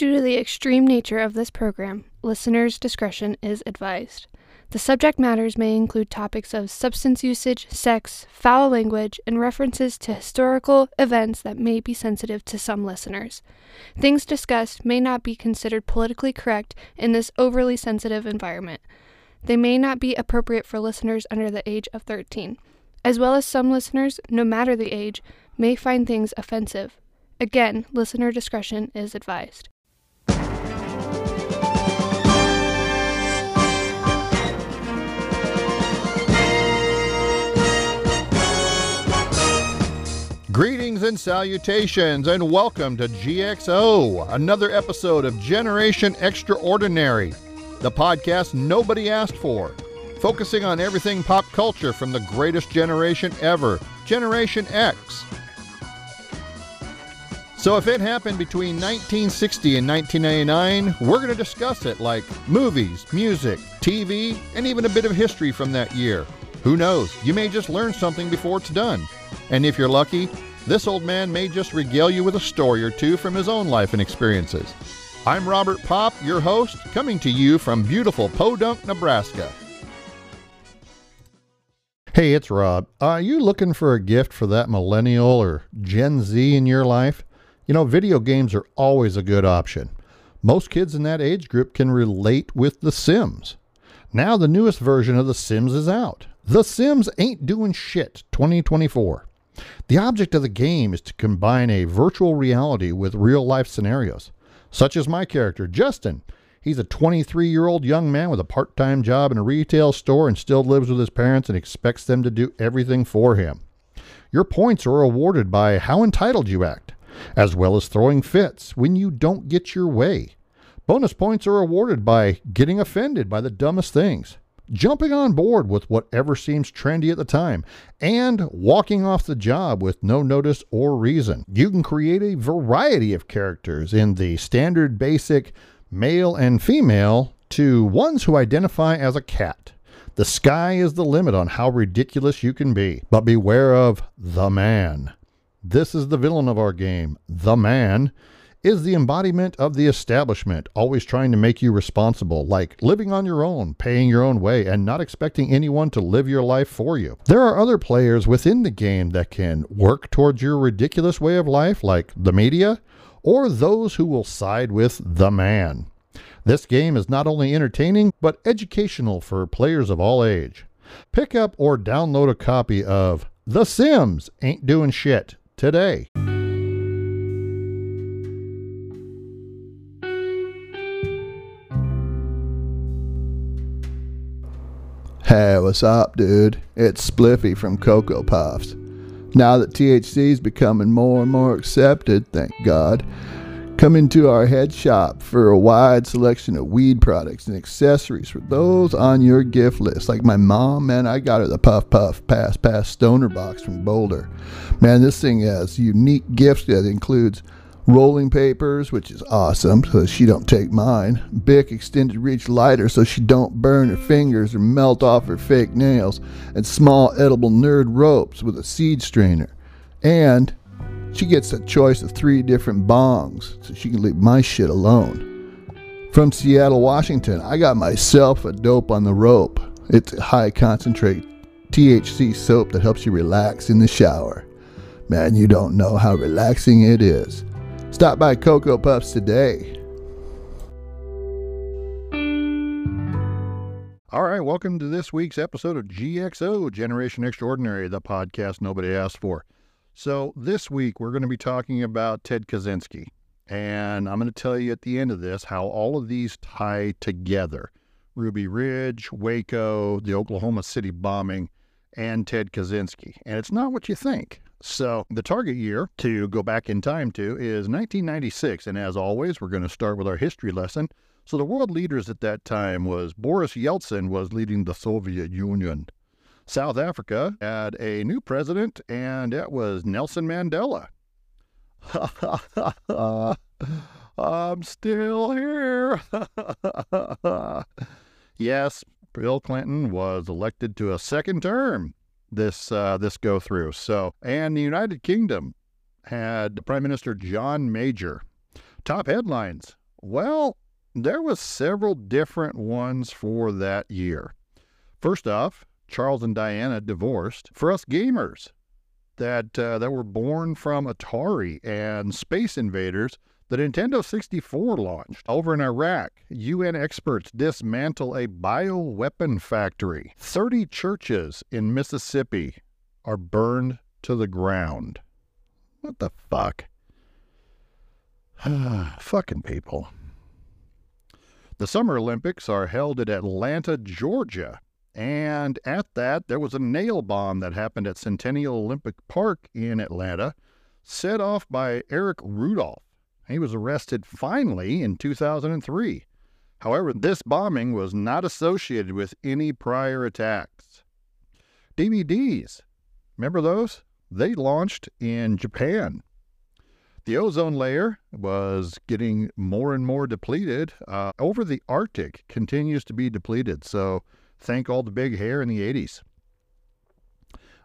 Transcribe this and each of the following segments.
Due to the extreme nature of this program, listeners' discretion is advised. The subject matters may include topics of substance usage, sex, foul language, and references to historical events that may be sensitive to some listeners. Things discussed may not be considered politically correct in this overly sensitive environment. They may not be appropriate for listeners under the age of 13, as well as some listeners, no matter the age, may find things offensive. Again, listener discretion is advised. Greetings and salutations, and welcome to GXO, another episode of Generation Extraordinary, the podcast nobody asked for, focusing on everything pop culture from the greatest generation ever, Generation X. So, if it happened between 1960 and 1999, we're going to discuss it like movies, music, TV, and even a bit of history from that year. Who knows? You may just learn something before it's done. And if you're lucky, this old man may just regale you with a story or two from his own life and experiences. I'm Robert Pop, your host, coming to you from beautiful Podunk, Nebraska. Hey, it's Rob. Are you looking for a gift for that millennial or Gen Z in your life? You know, video games are always a good option. Most kids in that age group can relate with The Sims. Now, the newest version of The Sims is out. The Sims Ain't Doing Shit 2024. The object of the game is to combine a virtual reality with real life scenarios, such as my character, Justin. He's a 23 year old young man with a part time job in a retail store and still lives with his parents and expects them to do everything for him. Your points are awarded by how entitled you act, as well as throwing fits when you don't get your way. Bonus points are awarded by getting offended by the dumbest things jumping on board with whatever seems trendy at the time, and walking off the job with no notice or reason. You can create a variety of characters in the standard basic male and female to ones who identify as a cat. The sky is the limit on how ridiculous you can be, but beware of the man. This is the villain of our game, the man is the embodiment of the establishment, always trying to make you responsible, like living on your own, paying your own way, and not expecting anyone to live your life for you. There are other players within the game that can work towards your ridiculous way of life, like the media, or those who will side with the man. This game is not only entertaining, but educational for players of all age. Pick up or download a copy of The Sims Ain't Doing Shit today. Hey, what's up, dude? It's Spliffy from Cocoa Puffs. Now that THC is becoming more and more accepted, thank God, come into our head shop for a wide selection of weed products and accessories for those on your gift list. Like my mom, man, I got her the Puff Puff Pass Pass Stoner box from Boulder. Man, this thing has unique gifts that includes rolling papers, which is awesome, so she don't take mine. Bic extended reach lighter so she don't burn her fingers or melt off her fake nails, and small edible nerd ropes with a seed strainer. And she gets a choice of three different bongs, so she can leave my shit alone. From Seattle, Washington, I got myself a dope on the rope. It's a high concentrate THC soap that helps you relax in the shower. Man, you don't know how relaxing it is. Stop by Cocoa Puffs today. All right, welcome to this week's episode of GXO, Generation Extraordinary, the podcast nobody asked for. So, this week we're going to be talking about Ted Kaczynski. And I'm going to tell you at the end of this how all of these tie together Ruby Ridge, Waco, the Oklahoma City bombing, and Ted Kaczynski. And it's not what you think. So, the target year to go back in time to is 1996. And as always, we're going to start with our history lesson. So, the world leaders at that time was Boris Yeltsin was leading the Soviet Union. South Africa had a new president, and it was Nelson Mandela. I'm still here. yes, Bill Clinton was elected to a second term this uh, this go through. So, and the United Kingdom had Prime Minister John Major. Top headlines: Well, there was several different ones for that year. First off, Charles and Diana divorced. For us gamers that uh, that were born from Atari and Space Invaders, the Nintendo 64 launched. Over in Iraq, UN experts dismantle a bioweapon factory. 30 churches in Mississippi are burned to the ground. What the fuck? Fucking people. The Summer Olympics are held at Atlanta, Georgia. And at that, there was a nail bomb that happened at Centennial Olympic Park in Atlanta, set off by Eric Rudolph. He was arrested finally in 2003. However, this bombing was not associated with any prior attacks. DVDs, remember those? They launched in Japan. The ozone layer was getting more and more depleted. Uh, over the Arctic continues to be depleted. So thank all the big hair in the 80s.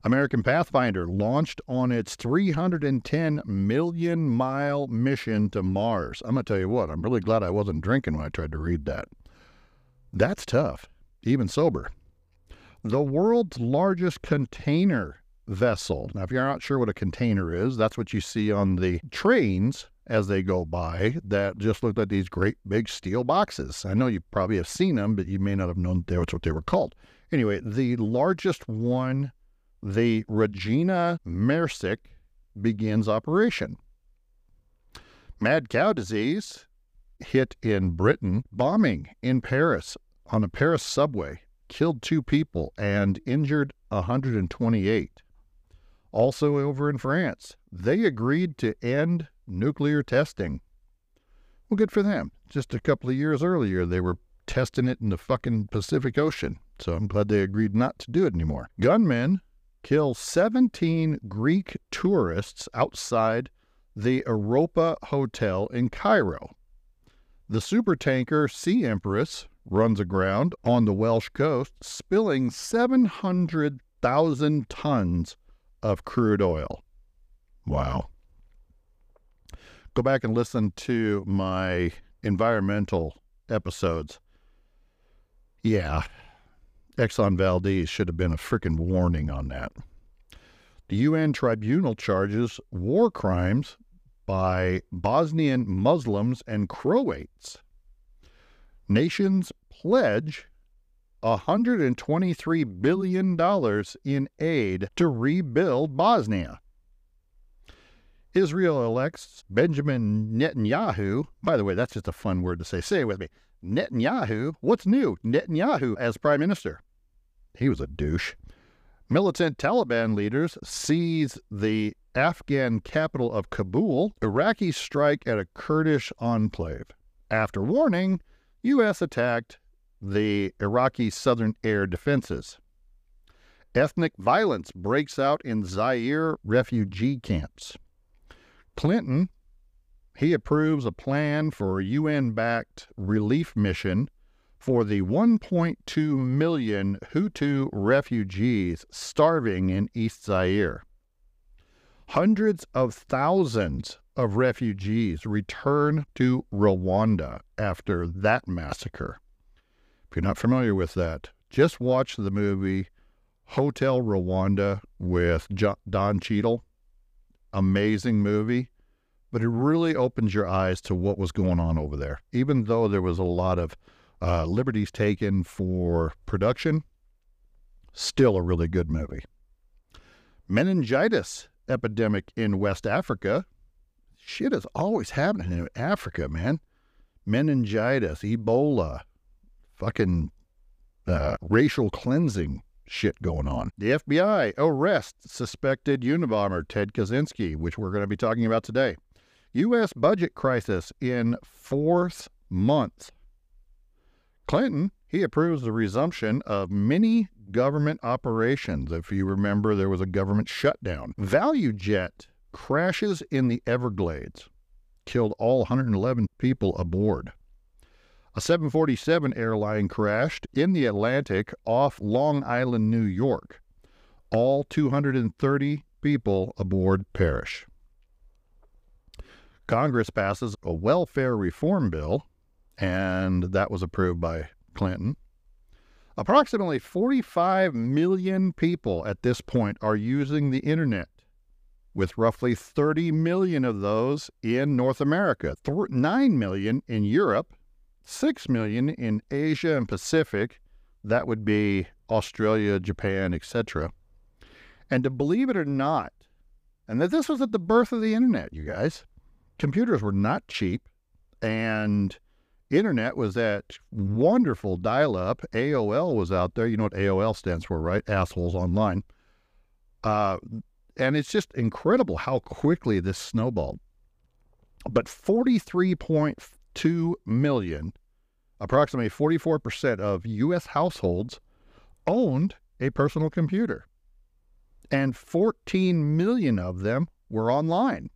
American Pathfinder launched on its 310 million mile mission to Mars. I'm going to tell you what, I'm really glad I wasn't drinking when I tried to read that. That's tough, even sober. The world's largest container vessel. Now, if you're not sure what a container is, that's what you see on the trains as they go by that just look like these great big steel boxes. I know you probably have seen them, but you may not have known that's what they were called. Anyway, the largest one, the Regina Maersk, begins operation. Mad cow disease hit in Britain, bombing in Paris on a Paris subway killed two people and injured 128. Also, over in France, they agreed to end nuclear testing. Well, good for them. Just a couple of years earlier, they were testing it in the fucking Pacific Ocean. So I'm glad they agreed not to do it anymore. Gunmen kill 17 Greek tourists outside the Europa Hotel in Cairo. The supertanker Sea Empress runs aground on the Welsh coast, spilling 700,000 tons of crude oil. Wow. Go back and listen to my environmental episodes. Yeah, Exxon Valdez should have been a freaking warning on that. The UN tribunal charges war crimes by Bosnian Muslims and Croats. Nations pledge $123 billion in aid to rebuild Bosnia. Israel elects Benjamin Netanyahu. By the way, that's just a fun word to say. Say it with me. Netanyahu. What's new? Netanyahu as prime minister. He was a douche. Militant Taliban leaders seize the Afghan capital of Kabul. Iraqis strike at a Kurdish enclave. After warning, U.S. attacked the Iraqi southern air defenses. Ethnic violence breaks out in Zaire refugee camps. Clinton, he approves a plan for a UN backed relief mission for the 1.2 million Hutu refugees starving in East Zaire. Hundreds of thousands of refugees return to Rwanda after that massacre. If you're not familiar with that, just watch the movie Hotel Rwanda with Don Cheadle. Amazing movie, but it really opens your eyes to what was going on over there. Even though there was a lot of uh, liberties taken for production, still a really good movie. Meningitis epidemic in West Africa. Shit is always happening in Africa, man. Meningitis, Ebola, fucking uh, racial cleansing shit going on. The FBI arrests suspected Unabomber Ted Kaczynski, which we're going to be talking about today. U.S. budget crisis in fourth month. Clinton, he approves the resumption of many government operations. If you remember, there was a government shutdown. ValueJet crashes in the Everglades, killed all 111 people aboard. A 747 airline crashed in the Atlantic off Long Island, New York. All 230 people aboard perish. Congress passes a welfare reform bill, and that was approved by Clinton. Approximately 45 million people at this point are using the internet, with roughly 30 million of those in North America, 9 million in Europe, 6 million in Asia and Pacific. That would be Australia, Japan, etc. And to believe it or not, and that this was at the birth of the internet, you guys, computers were not cheap and internet was that wonderful dial up. AOL was out there. You know what AOL stands for, right? Assholes online. Uh, and it's just incredible how quickly this snowballed. But 43.2 million, approximately 44% of U.S. households owned a personal computer. And 14 million of them were online.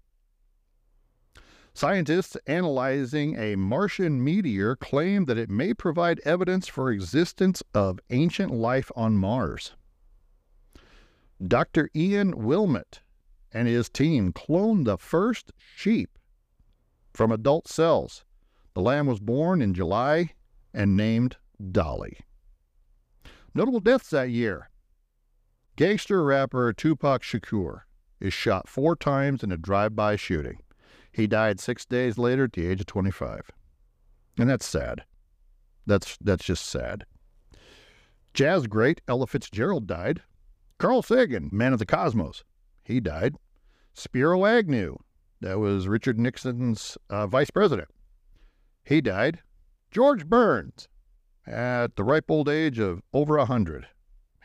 Scientists analyzing a Martian meteor claim that it may provide evidence for existence of ancient life on Mars. Dr. Ian Wilmut and his team cloned the first sheep from adult cells. The lamb was born in July and named Dolly. Notable deaths that year. Gangster rapper Tupac Shakur is shot four times in a drive-by shooting. He died six days later at the age of 25. And that's sad. That's, that's just sad. Jazz great Ella Fitzgerald died. Carl Sagan, man of the cosmos, he died. Spiro Agnew, that was Richard Nixon's uh, vice president, he died. George Burns, at the ripe old age of over a 100,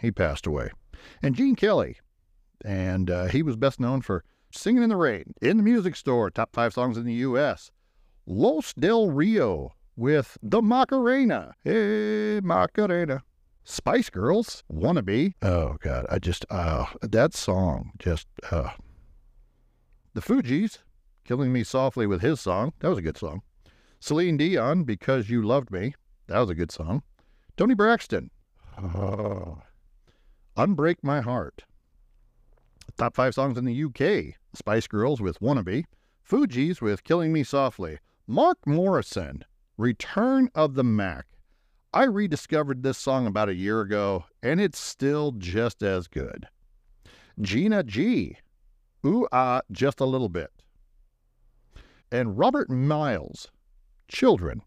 he passed away. And Gene Kelly, and uh, he was best known for Singing in the Rain, In the Music Store, top five songs in the U.S. Los Del Rio with The Macarena. Hey, Macarena. Spice Girls, Wannabe. Oh, God. I just, uh, that song just, uh. The Fugees, Killing Me Softly with his song. That was a good song. Celine Dion, Because You Loved Me. That was a good song. Toni Braxton. Oh. Unbreak My Heart. Top five songs in the UK Spice Girls with Wannabe, Fugees with Killing Me Softly, Mark Morrison, Return of the Mac. I rediscovered this song about a year ago, and it's still just as good. Gina G, Ooh Ah, Just a Little Bit. And Robert Miles, Children.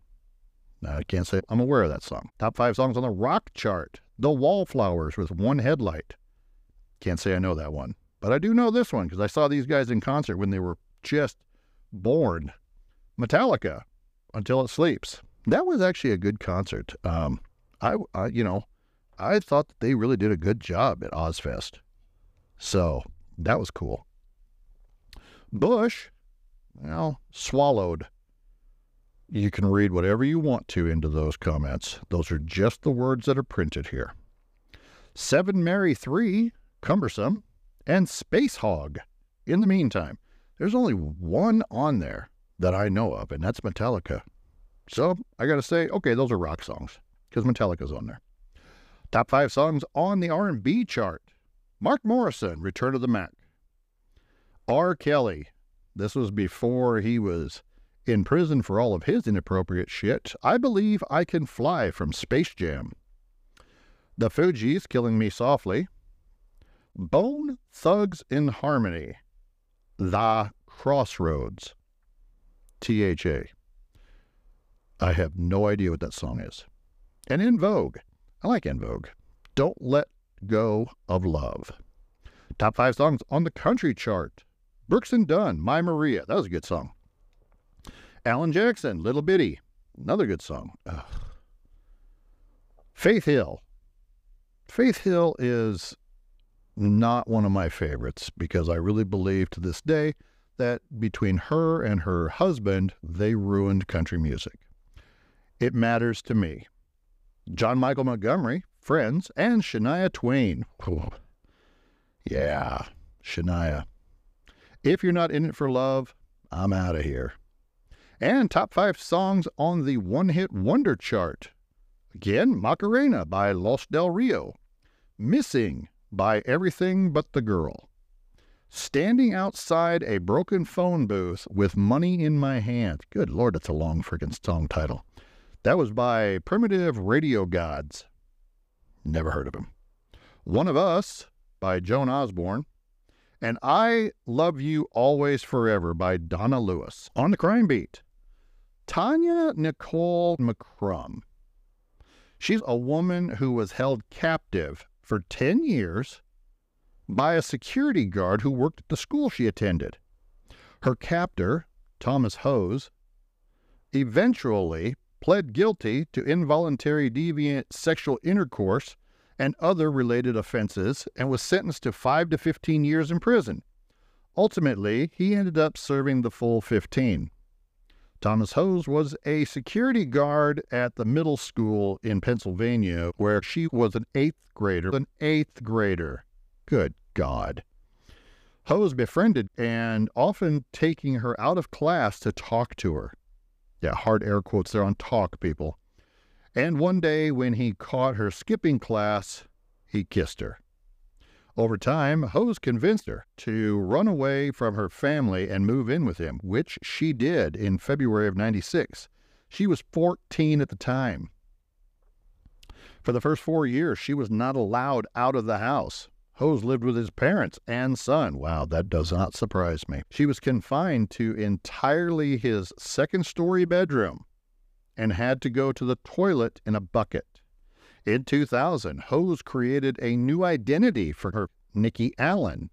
Now, I can't say I'm aware of that song. Top five songs on the rock chart The Wallflowers with One Headlight. Can't say I know that one. But I do know this one because I saw these guys in concert when they were just born. Metallica, Until It Sleeps. That was actually a good concert. Um, I, I, you know, I thought that they really did a good job at Ozzfest. So that was cool. Bush, well, swallowed. You can read whatever you want to into those comments. Those are just the words that are printed here. Seven Mary Three, cumbersome and Space Hog. In the meantime, there's only one on there that I know of, and that's Metallica. So I got to say, okay, those are rock songs because Metallica's on there. Top five songs on the R&B chart: Mark Morrison, "Return of the Mac." R. Kelly. This was before he was in prison for all of his inappropriate shit. I believe I can fly from Space Jam. The Fugees, "Killing Me Softly." Bone Thugs in Harmony, The Crossroads, THA. I have no idea what that song is. And En Vogue, I like En Vogue. Don't Let Go of Love. Top five songs on the country chart. Brooks and Dunn, My Maria. That was a good song. Alan Jackson, Little Bitty. Another good song. Ugh. Faith Hill. Faith Hill is not one of my favorites because I really believe to this day that between her and her husband, they ruined country music. It matters to me. John Michael Montgomery, Friends, and Shania Twain. Yeah, Shania. If you're not in it for love, I'm out of here. And top five songs on the one hit wonder chart. Again, Macarena by Los Del Rio. Missing by Everything But the Girl. Standing outside a broken phone booth with money in my hand. Good Lord, that's a long freaking song title. That was by Primitive Radio Gods. Never heard of him. One of Us by Joan Osborne. And I Love You Always Forever by Donna Lewis. On the crime beat, Tanya Nicole McCrum. She's a woman who was held captive for 10 years by a security guard who worked at the school she attended. Her captor, Thomas Hose, eventually pled guilty to involuntary deviant sexual intercourse and other related offenses and was sentenced to 5 to 15 years in prison. Ultimately, he ended up serving the full 15. Thomas Hose was a security guard at the middle school in Pennsylvania where she was an eighth grader. An eighth grader. Good God. Hose befriended and often taking her out of class to talk to her. Yeah, hard air quotes there on talk, people. And one day when he caught her skipping class, he kissed her. Over time, Hose convinced her to run away from her family and move in with him, which she did in February of 96. She was 14 at the time. For the first four years, she was not allowed out of the house. Hose lived with his parents and son. Wow, that does not surprise me. She was confined to entirely his second story bedroom and had to go to the toilet in a bucket. In 2000, Hose created a new identity for her, Nikki Allen,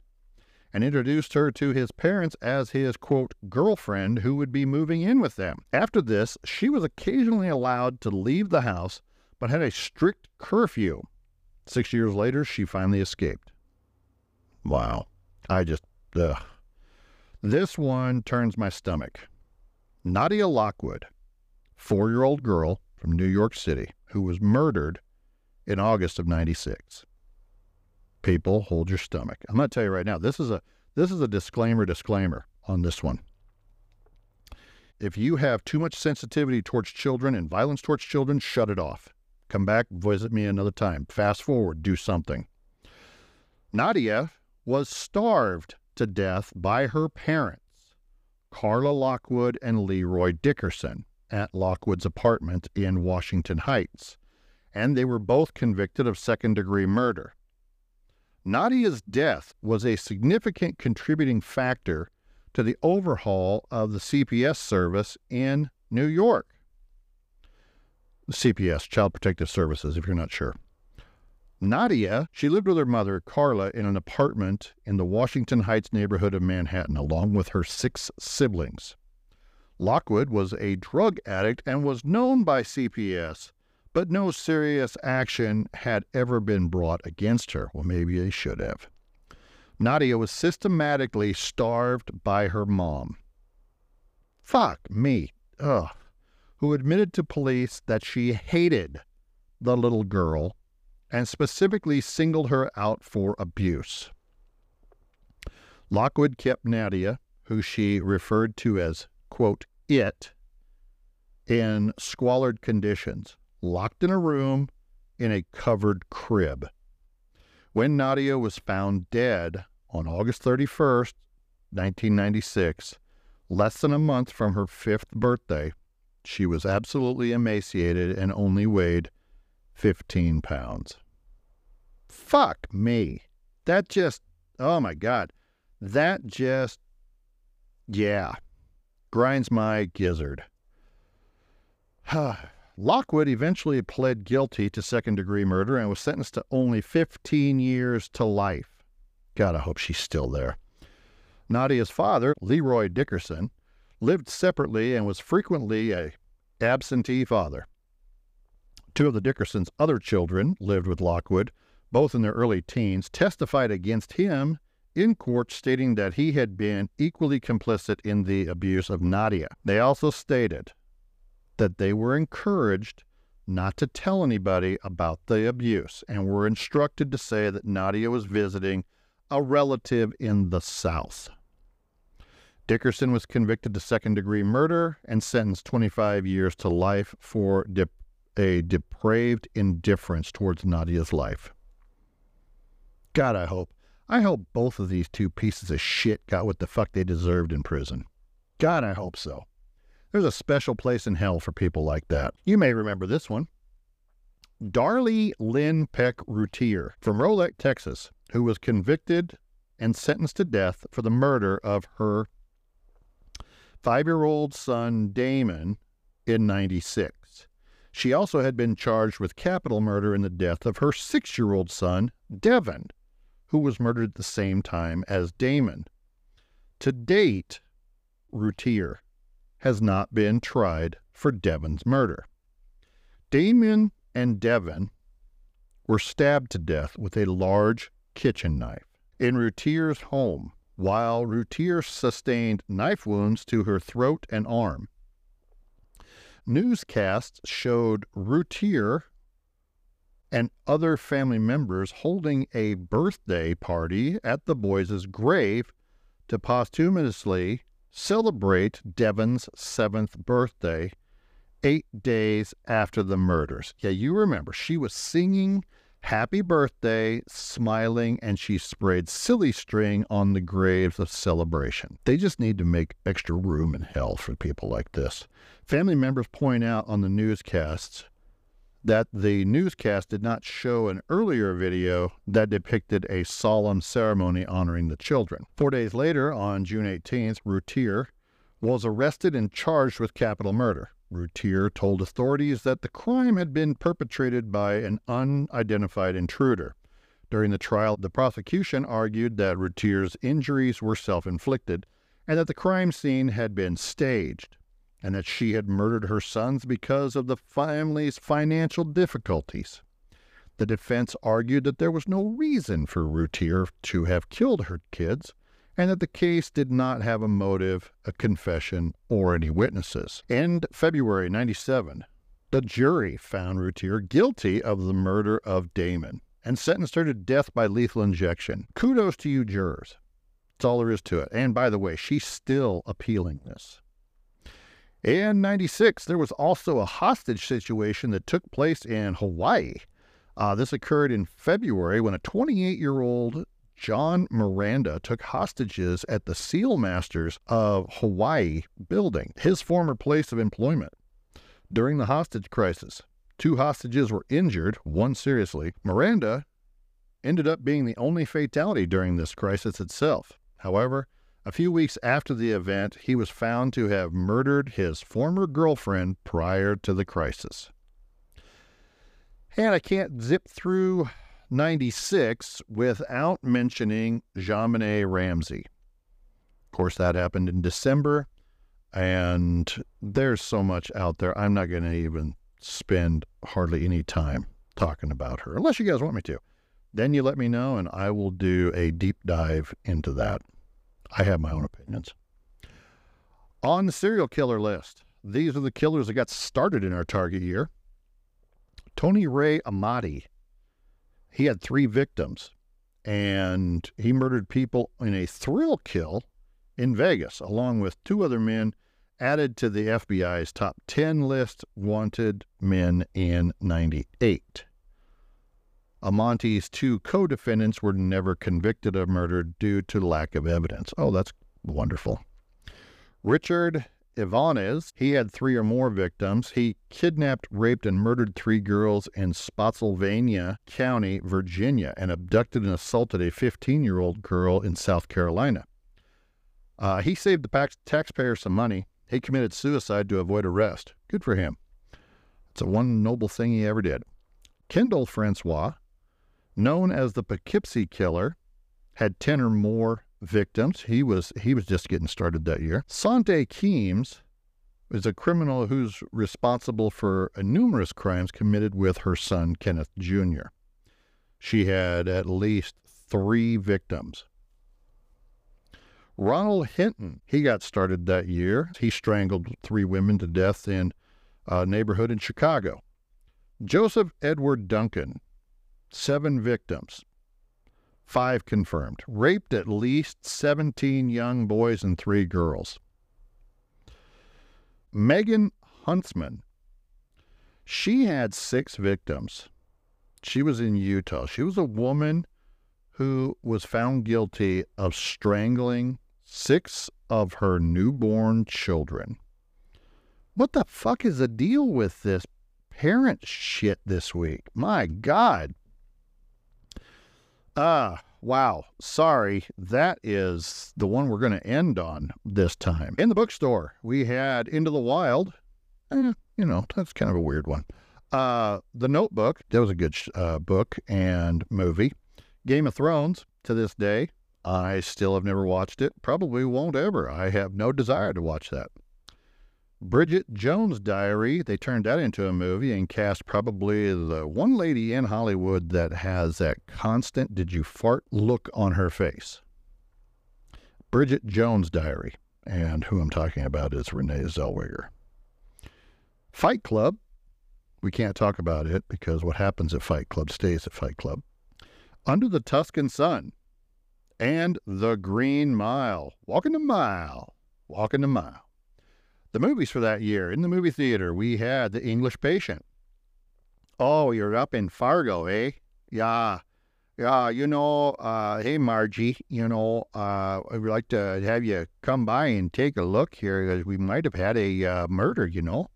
and introduced her to his parents as his, quote, girlfriend who would be moving in with them. After this, she was occasionally allowed to leave the house, but had a strict curfew. Six years later, she finally escaped. Wow. I just, ugh. This one turns my stomach. Nadia Lockwood, four year old girl from New York City, who was murdered in August of 96. People, hold your stomach. I'm going to tell you right now, this is a this is a disclaimer disclaimer on this one. If you have too much sensitivity towards children and violence towards children, shut it off. Come back, visit me another time. Fast forward, do something. Nadia was starved to death by her parents, Carla Lockwood and Leroy Dickerson, at Lockwood's apartment in Washington Heights, and they were both convicted of second degree murder. Nadia's death was a significant contributing factor to the overhaul of the CPS service in New York. CPS, Child Protective Services, if you're not sure. Nadia, she lived with her mother, Carla, in an apartment in the Washington Heights neighborhood of Manhattan, along with her six siblings. Lockwood was a drug addict and was known by CPS, but no serious action had ever been brought against her. Well, maybe they should have. Nadia was systematically starved by her mom. Fuck me. Ugh. Who admitted to police that she hated the little girl and specifically singled her out for abuse. Lockwood kept Nadia, who she referred to as, quote, it, in squalid conditions, locked in a room in a covered crib. When Nadia was found dead on August 31st, 1996, less than a month from her fifth birthday, she was absolutely emaciated and only weighed 15 pounds. Fuck me. That just, oh my God. That just, yeah, grinds my gizzard. Lockwood eventually pled guilty to second degree murder and was sentenced to only 15 years to life. God, I hope she's still there. Nadia's father, Leroy Dickerson, lived separately and was frequently a absentee father. Two of the Dickersons' other children lived with Lockwood, both in their early teens, testified against him in court, stating that he had been equally complicit in the abuse of Nadia. They also stated that they were encouraged not to tell anybody about the abuse and were instructed to say that Nadia was visiting a relative in the South. Dickerson was convicted to second degree murder and sentenced 25 years to life for a depraved indifference towards Nadia's life. God, I hope. I hope both of these two pieces of shit got what the fuck they deserved in prison. God, I hope so. There's a special place in hell for people like that. You may remember this one. Darlie Lynn Peck Routier from Rowlett, Texas, who was convicted and sentenced to death for the murder of her five year old son, Damon, in 96. She also had been charged with capital murder in the death of her six year old son, Devon, who was murdered at the same time as Damon. To date, Routier has not been tried for Devon's murder. Damien and Devon were stabbed to death with a large kitchen knife in Routier's home while Routier sustained knife wounds to her throat and arm. Newscasts showed Routier and other family members holding a birthday party at the boys' grave to posthumously celebrate Devon's seventh birthday, eight days after the murders. Yeah, you remember, she was singing Happy Birthday, smiling, and she sprayed silly string on the graves of celebration. They just need to make extra room in hell for people like this. Family members point out on the newscasts that the newscast did not show an earlier video that depicted a solemn ceremony honoring the children. Four days later, on June 18th, Routier was arrested and charged with capital murder. Routier told authorities that the crime had been perpetrated by an unidentified intruder. During the trial, the prosecution argued that Routier's injuries were self inflicted and that the crime scene had been staged and that she had murdered her sons because of the family's financial difficulties. The defense argued that there was no reason for Routier to have killed her kids and that the case did not have a motive, a confession, or any witnesses. In February 97, the jury found Routier guilty of the murder of Damon and sentenced her to death by lethal injection. Kudos to you, jurors. That's all there is to it. And by the way, she's still appealing this. In 96, there was also a hostage situation that took place in Hawaii. Uh, this occurred in February when a 28 year old John Miranda took hostages at the Seal Masters of Hawaii building, his former place of employment. During the hostage crisis, two hostages were injured, one seriously. Miranda ended up being the only fatality during this crisis itself. However, a few weeks after the event, he was found to have murdered his former girlfriend prior to the crisis. And I can't zip through 96 without mentioning JonBenét Ramsey. Of course, that happened in December, and there's so much out there. I'm not going to even spend hardly any time talking about her, unless you guys want me to. Then you let me know, and I will do a deep dive into that. I have my own opinions. On the serial killer list, these are the killers that got started in our target year. Tony Ray Amati. He had three victims, and he murdered people in a thrill kill in Vegas, along with two other men added to the FBI's top 10 list wanted men in 98. Amati's two co defendants were never convicted of murder due to lack of evidence. Oh, that's wonderful. Richard Evonitz, he had three or more victims. He kidnapped, raped, and murdered three girls in Spotsylvania County, Virginia, and abducted and assaulted a 15 year old girl in South Carolina. Uh, he saved the taxpayers some money. He committed suicide to avoid arrest. Good for him. It's the one noble thing he ever did. Kendall Francois, known as the Poughkeepsie Killer, had 10 or more victims. He was he was just getting started that year. Sante Kimes is a criminal who's responsible for numerous crimes committed with her son Kenneth Jr. She had at least three victims. Ronald Hinton, he got started that year. He strangled three women to death in a neighborhood in Chicago. Joseph Edward Duncan, seven victims, five confirmed, raped at least 17 young boys and three girls. Megan Huntsman, she had six victims. She was in Utah. She was a woman who was found guilty of strangling six of her newborn children. What the fuck is the deal with this parent shit this week? My God. Ah, wow. Sorry. That is the one we're going to end on this time. In the bookstore, we had Into the Wild. Eh, you know, that's kind of a weird one. Uh, the Notebook, that was a good uh, book and movie. Game of Thrones, to this day, I still have never watched it. Probably won't ever. I have no desire to watch that. Bridget Jones' Diary, they turned that into a movie and cast probably the one lady in Hollywood that has that constant did you fart look on her face. Bridget Jones' Diary, and who I'm talking about is Renee Zellweger. Fight Club, we can't talk about it because what happens at Fight Club stays at Fight Club. Under the Tuscan Sun, and The Green Mile. Walking a Mile. Walking a Mile. The movies for that year in the movie theater, we had The English Patient. Oh, you're up in Fargo, eh? Yeah. Yeah, you know, uh, hey, Margie, you know, uh, I'd like to have you come by and take a look here because we might have had a uh, murder, you know.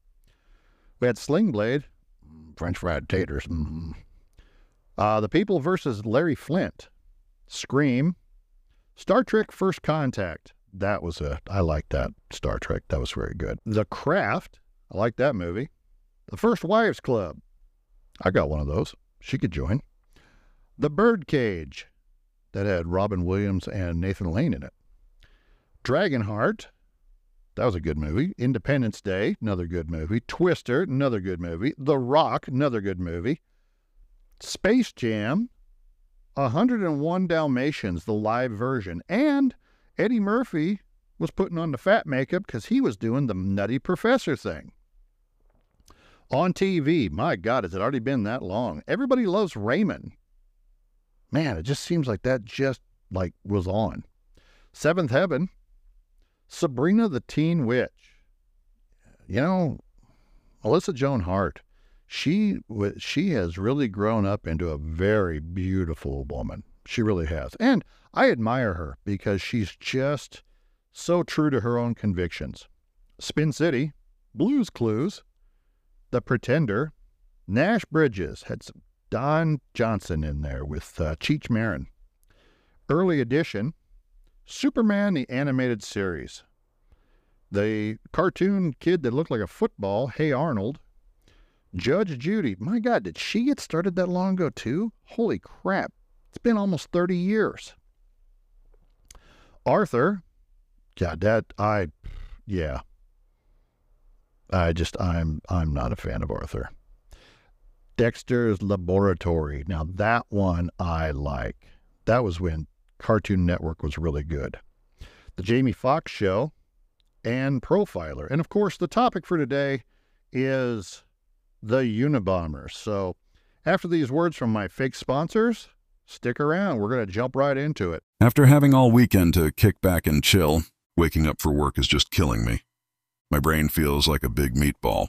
We had Sling Blade, French fried taters. Mm-hmm. Uh, the People versus Larry Flynt, Scream, Star Trek First Contact. That was a, I like that Star Trek. That was very good. The Craft. I like that movie. The First Wives Club. I got one of those. She could join. The Birdcage. That had Robin Williams and Nathan Lane in it. Dragonheart. That was a good movie. Independence Day, another good movie. Twister, another good movie. The Rock, another good movie. Space Jam, 101 Dalmatians, the live version. And Eddie Murphy was putting on the fat makeup because he was doing the Nutty Professor thing. On TV, my God, has it already been that long? Everybody loves Raymond. Man, it just seems like that just like was on. Seventh Heaven, Sabrina the Teen Witch. You know, Melissa Joan Hart she she has really grown up into a very beautiful woman. She really has. And I admire her because she's just so true to her own convictions. Spin City, Blues Clues, The Pretender, Nash Bridges had some Don Johnson in there with uh, Cheech Marin. Early edition, Superman the Animated Series. The cartoon kid that looked like a football, Hey Arnold, Judge Judy, my God, did she get started that long ago too? Holy crap. It's been almost 30 years. Arthur, God, that I yeah. I just I'm I'm not a fan of Arthur. Dexter's Laboratory. Now that one I like. That was when Cartoon Network was really good. The Jamie Foxx show and Profiler. And of course, the topic for today is the Unabomber. So, after these words from my fake sponsors, stick around. We're going to jump right into it. After having all weekend to kick back and chill, waking up for work is just killing me. My brain feels like a big meatball.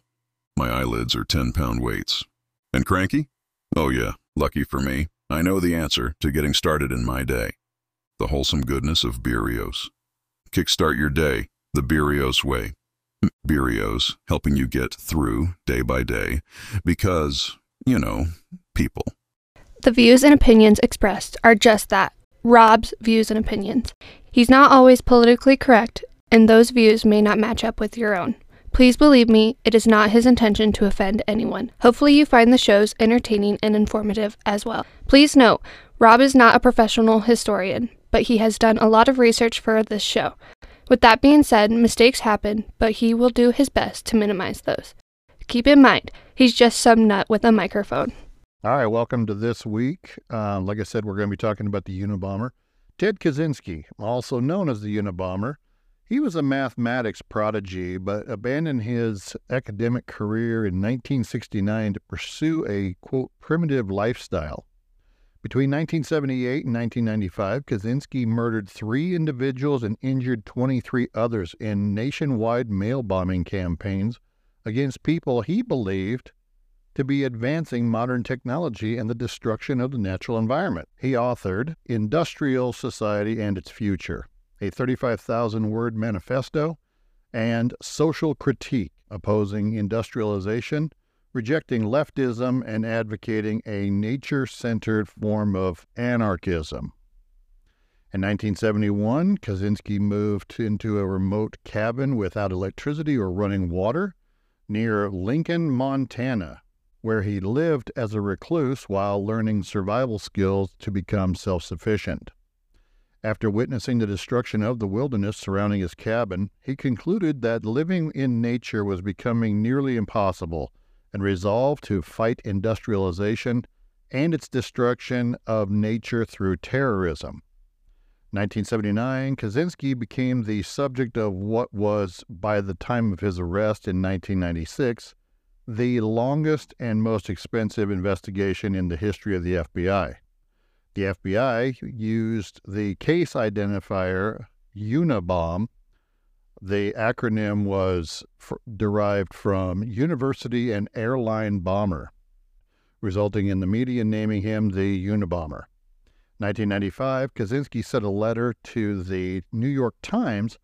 My eyelids are 10 pound weights. And cranky? Oh, yeah, lucky for me. I know the answer to getting started in my day the wholesome goodness of Beerios. Kickstart your day the Beerios way. Beerios, helping you get through day by day because, you know, people. The views and opinions expressed are just that Rob's views and opinions. He's not always politically correct, and those views may not match up with your own. Please believe me, it is not his intention to offend anyone. Hopefully, you find the shows entertaining and informative as well. Please note, Rob is not a professional historian, but he has done a lot of research for this show. With that being said, mistakes happen, but he will do his best to minimize those. Keep in mind, he's just some nut with a microphone. All right, welcome to this week. Uh, like I said, we're going to be talking about the Unabomber. Ted Kaczynski, also known as the Unabomber, he was a mathematics prodigy, but abandoned his academic career in 1969 to pursue a, quote, primitive lifestyle. Between 1978 and 1995, Kaczynski murdered three individuals and injured 23 others in nationwide mail bombing campaigns against people he believed to be advancing modern technology and the destruction of the natural environment. He authored Industrial Society and Its Future, a 35,000 word manifesto, and Social Critique, opposing industrialization, rejecting leftism, and advocating a nature centered form of anarchism. In 1971, Kaczynski moved into a remote cabin without electricity or running water near Lincoln, Montana, where he lived as a recluse while learning survival skills to become self sufficient. After witnessing the destruction of the wilderness surrounding his cabin, he concluded that living in nature was becoming nearly impossible and resolved to fight industrialization and its destruction of nature through terrorism. 1979, Kaczynski became the subject of what was, by the time of his arrest in 1996, the longest and most expensive investigation in the history of the FBI. The FBI used the case identifier Unabomb. The acronym was derived from University and Airline Bomber, resulting in the media naming him the Unabomber. 1995, Kaczynski sent a letter to the New York Times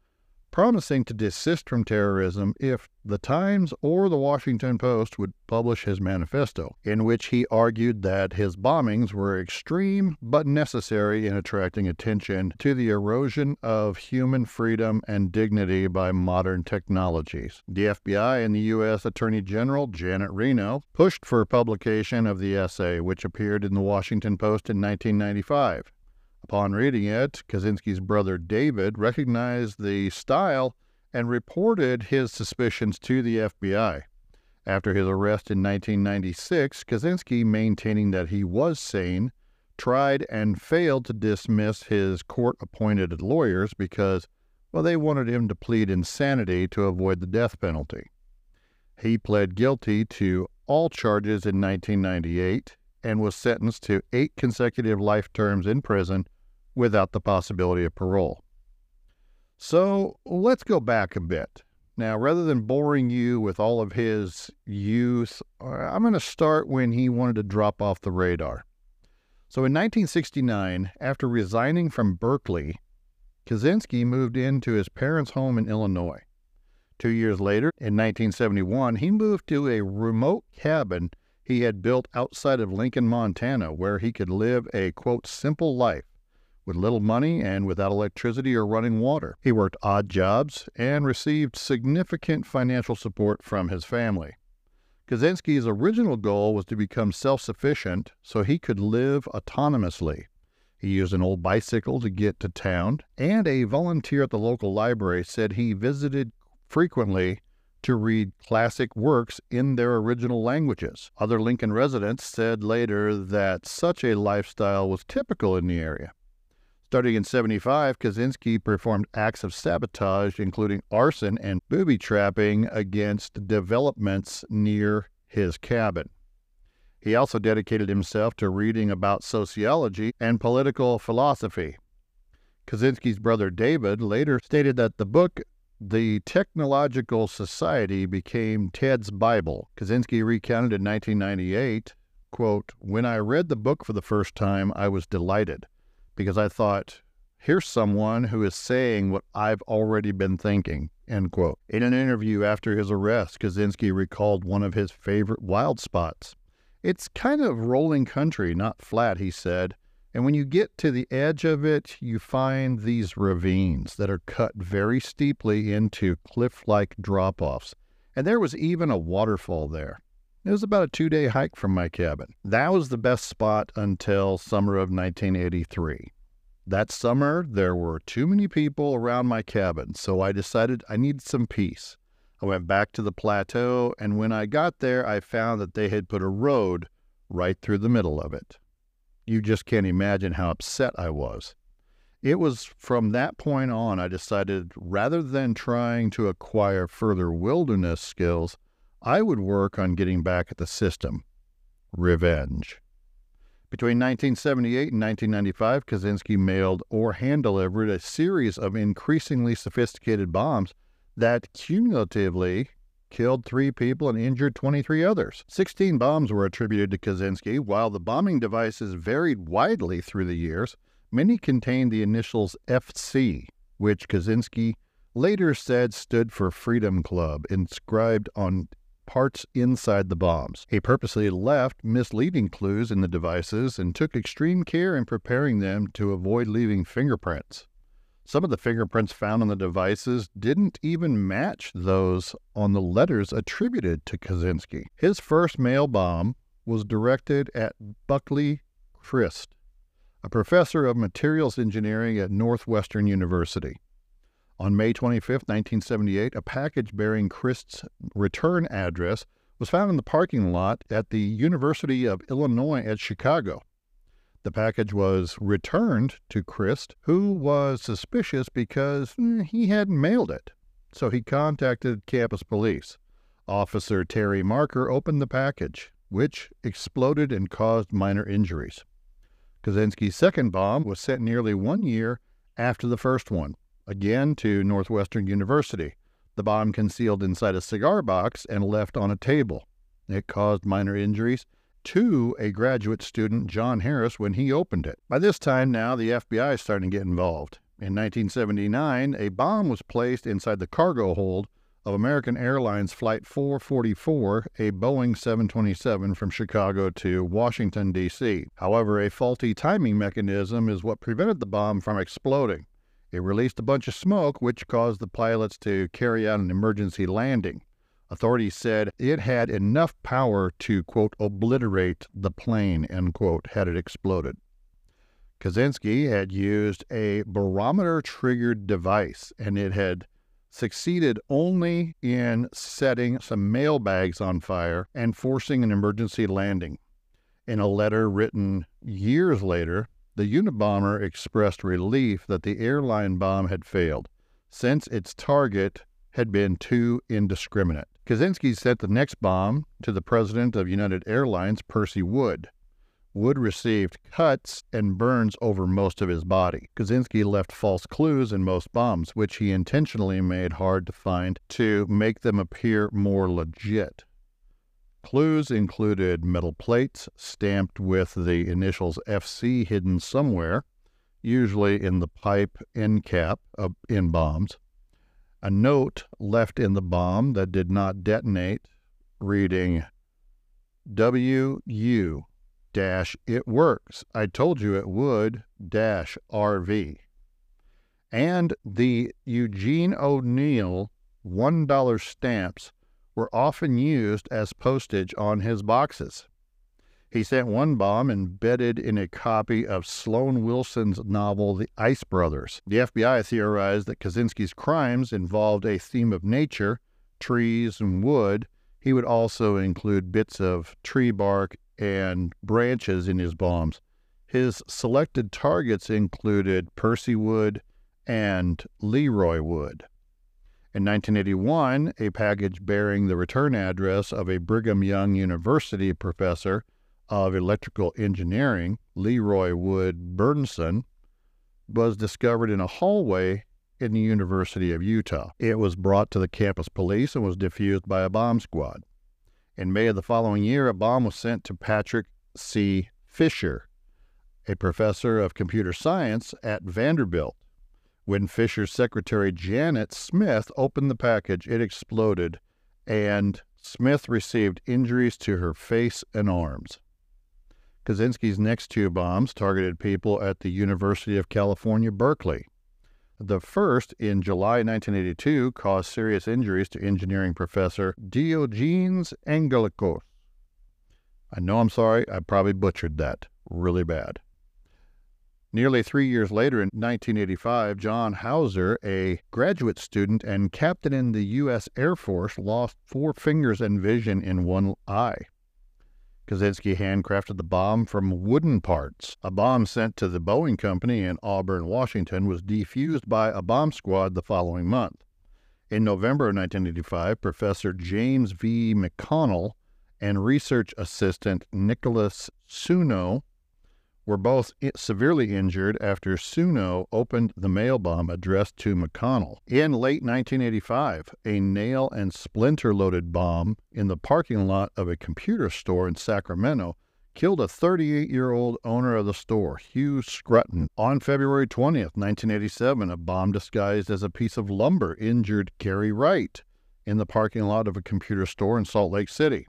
promising to desist from terrorism if the Times or the Washington Post would publish his manifesto, in which he argued that his bombings were extreme but necessary in attracting attention to the erosion of human freedom and dignity by modern technologies. The FBI and the U.S. Attorney General Janet Reno pushed for publication of the essay, which appeared in the Washington Post in 1995. Upon reading it, Kaczynski's brother David recognized the style and reported his suspicions to the FBI. After his arrest in 1996, Kaczynski, maintaining that he was sane, tried and failed to dismiss his court appointed lawyers because, well, they wanted him to plead insanity to avoid the death penalty. He pled guilty to all charges in 1998 and was sentenced to eight consecutive life terms in prison without the possibility of parole. So let's go back a bit. Now, rather than boring you with all of his youth, uh, I'm going to start when he wanted to drop off the radar. So in 1969, after resigning from Berkeley, Kaczynski moved into his parents' home in Illinois. Two years later, in 1971, he moved to a remote cabin he had built outside of Lincoln, Montana, where he could live a, quote, simple life with little money and without electricity or running water. He worked odd jobs and received significant financial support from his family. Kaczynski's original goal was to become self sufficient so he could live autonomously. He used an old bicycle to get to town, and a volunteer at the local library said he visited frequently to read classic works in their original languages. Other Lincoln residents said later that such a lifestyle was typical in the area. Starting in 75, Kaczynski performed acts of sabotage, including arson and booby trapping, against developments near his cabin. He also dedicated himself to reading about sociology and political philosophy. Kaczynski's brother David later stated that the book The Technological Society became Ted's Bible. Kaczynski recounted in 1998, quote, When I read the book for the first time, I was delighted because I thought, here's someone who is saying what I've already been thinking. End quote. In an interview after his arrest, Kaczynski recalled one of his favorite wild spots. It's kind of rolling country, not flat, he said. And when you get to the edge of it, you find these ravines that are cut very steeply into cliff like drop offs. And there was even a waterfall there. It was about a two day hike from my cabin. That was the best spot until summer of 1983. That summer, there were too many people around my cabin, so I decided I needed some peace. I went back to the plateau, and when I got there, I found that they had put a road right through the middle of it. You just can't imagine how upset I was. It was from that point on I decided rather than trying to acquire further wilderness skills, I would work on getting back at the system. Revenge. Between 1978 and 1995, Kaczynski mailed or hand delivered a series of increasingly sophisticated bombs that cumulatively killed three people and injured 23 others. 16 bombs were attributed to Kaczynski. While the bombing devices varied widely through the years, many contained the initials FC, which Kaczynski later said stood for Freedom Club, inscribed on parts inside the bombs. He purposely left misleading clues in the devices and took extreme care in preparing them to avoid leaving fingerprints. Some of the fingerprints found on the devices didn't even match those on the letters attributed to Kaczynski. His first mail bomb was directed at Buckley Crist, a professor of materials engineering at Northwestern University. On May 25, 1978, a package bearing Crist's return address was found in the parking lot at the University of Illinois at Chicago. The package was returned to Crist, who was suspicious because eh, he hadn't mailed it. So he contacted campus police. Officer Terry Marker opened the package, which exploded and caused minor injuries. Kaczynski's second bomb was sent nearly one year after the first one, again to Northwestern University. The bomb concealed inside a cigar box and left on a table. It caused minor injuries to a graduate student, John Harris, when he opened it. By this time now, the FBI is starting to get involved. In 1979, a bomb was placed inside the cargo hold of American Airlines Flight 444, a Boeing 727 from Chicago to Washington, D.C. However, a faulty timing mechanism is what prevented the bomb from exploding. It released a bunch of smoke, which caused the pilots to carry out an emergency landing. Authorities said it had enough power to, quote, obliterate the plane, end quote, had it exploded. Kaczynski had used a barometer triggered device, and it had succeeded only in setting some mail bags on fire and forcing an emergency landing. In a letter written years later, the Unabomber expressed relief that the airline bomb had failed, since its target had been too indiscriminate. Kaczynski sent the next bomb to the president of United Airlines, Percy Wood. Wood received cuts and burns over most of his body. Kaczynski left false clues in most bombs, which he intentionally made hard to find to make them appear more legit. Clues included metal plates stamped with the initials FC hidden somewhere, usually in the pipe end cap of, in bombs, a note left in the bomb that did not detonate reading WU dash it works. I told you it would dash RV. And the Eugene O'Neill $1 stamps were often used as postage on his boxes. He sent one bomb embedded in a copy of Sloan Wilson's novel The Ice Brothers. The FBI theorized that Kaczynski's crimes involved a theme of nature, trees, and wood. He would also include bits of tree bark and branches in his bombs. His selected targets included Percy Wood and Leroy Wood. In 1981, a package bearing the return address of a Brigham Young University professor of electrical engineering, Leroy Wood Bearnson, was discovered in a hallway in the University of Utah. It was brought to the campus police and was defused by a bomb squad. In May of the following year, a bomb was sent to Patrick C. Fisher, a professor of computer science at Vanderbilt. When Fisher's secretary Janet Smith opened the package, it exploded, and Smith received injuries to her face and arms. Kaczynski's next two bombs targeted people at the University of California, Berkeley. The first, in July 1982, caused serious injuries to engineering professor Diogenes Angelakos. I know I'm sorry, I probably butchered that really bad. Nearly three years later, in 1985, John Hauser, a graduate student and captain in the U.S. Air Force, lost four fingers and vision in one eye. Kaczynski handcrafted the bomb from wooden parts. A bomb sent to the Boeing Company in Auburn, Washington, was defused by a bomb squad the following month. In November of 1985, Professor James V. McConnell and research assistant Nicholas Suino were both severely injured after Suino opened the mail bomb addressed to McConnell. In late 1985, a nail and splinter loaded bomb in the parking lot of a computer store in Sacramento killed a 38 year old owner of the store, Hugh Scrutton. On February 20th, 1987, a bomb disguised as a piece of lumber injured Gary Wright in the parking lot of a computer store in Salt Lake City.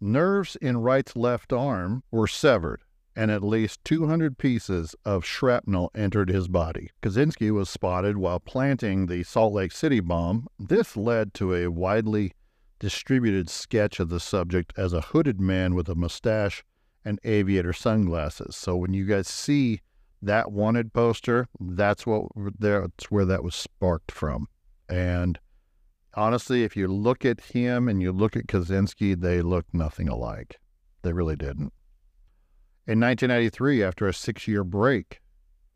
Nerves in Wright's left arm were severed, and at least 200 pieces of shrapnel entered his body. Kaczynski was spotted while planting the Salt Lake City bomb. This led to a widely distributed sketch of the subject as a hooded man with a mustache and aviator sunglasses. So when you guys see that wanted poster, that's what that's where that was sparked from. And honestly, if you look at him and you look at Kaczynski, they look nothing alike. They really didn't. In 1993, after a six-year break,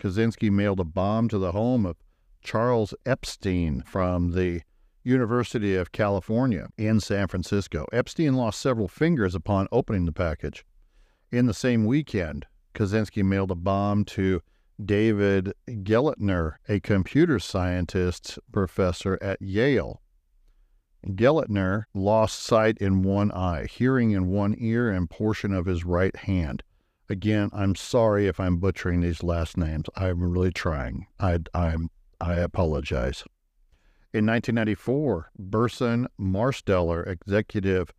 Kaczynski mailed a bomb to the home of Charles Epstein from the University of California in San Francisco. Epstein lost several fingers upon opening the package. In the same weekend, Kaczynski mailed a bomb to David Geltner, a computer scientist professor at Yale. Geltner lost sight in one eye, hearing in one ear, and portion of his right hand. Again, I'm sorry if I'm butchering these last names. I'm really trying. I, I'm, I apologize. In 1994, Burson Marsteller executive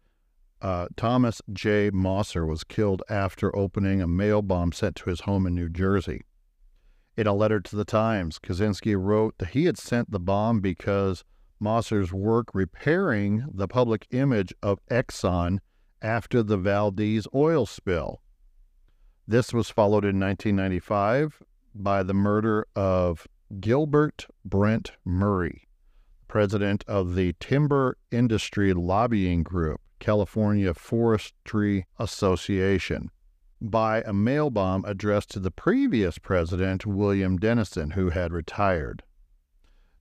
uh, Thomas J. Mosser was killed after opening a mail bomb sent to his home in New Jersey. In a letter to the Times, Kaczynski wrote that he had sent the bomb because Mosser's work repairing the public image of Exxon after the Valdez oil spill. This was followed in 1995 by the murder of Gilbert Brent Murray, president of the Timber Industry Lobbying Group, California Forestry Association, by a mail bomb addressed to the previous president, William Dennison, who had retired.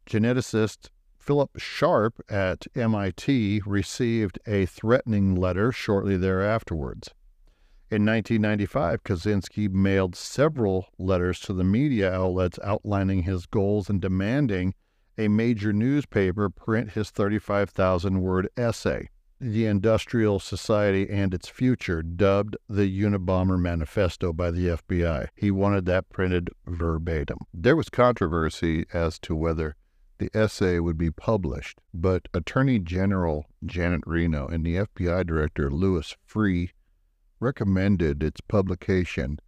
Geneticist Philip Sharp at MIT received a threatening letter shortly thereafterwards. In 1995, Kaczynski mailed several letters to the media outlets outlining his goals and demanding a major newspaper print his 35,000 word essay, The Industrial Society and Its Future, dubbed the Unabomber Manifesto by the FBI. He wanted that printed verbatim. There was controversy as to whether the essay would be published, but Attorney General Janet Reno and the FBI Director Louis Freeh recommended its publication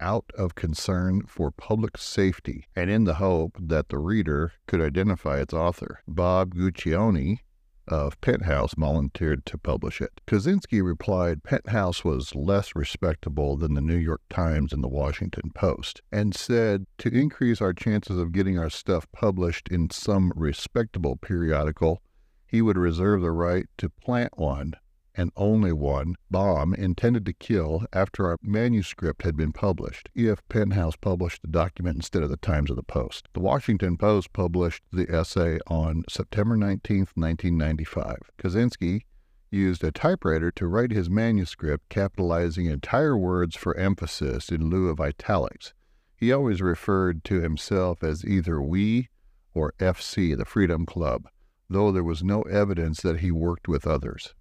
out of concern for public safety and in the hope that the reader could identify its author. Bob Guccione of Penthouse volunteered to publish it. Kaczynski replied Penthouse was less respectable than the New York Times and the Washington Post, and said to increase our chances of getting our stuff published in some respectable periodical, he would reserve the right to plant one and only one bomb intended to kill after our manuscript had been published, if Penthouse published the document instead of the Times of the Post. The Washington Post published the essay on September 19, 1995. Kaczynski used a typewriter to write his manuscript, capitalizing entire words for emphasis in lieu of italics. He always referred to himself as either we or FC, the Freedom Club, though there was no evidence that he worked with others.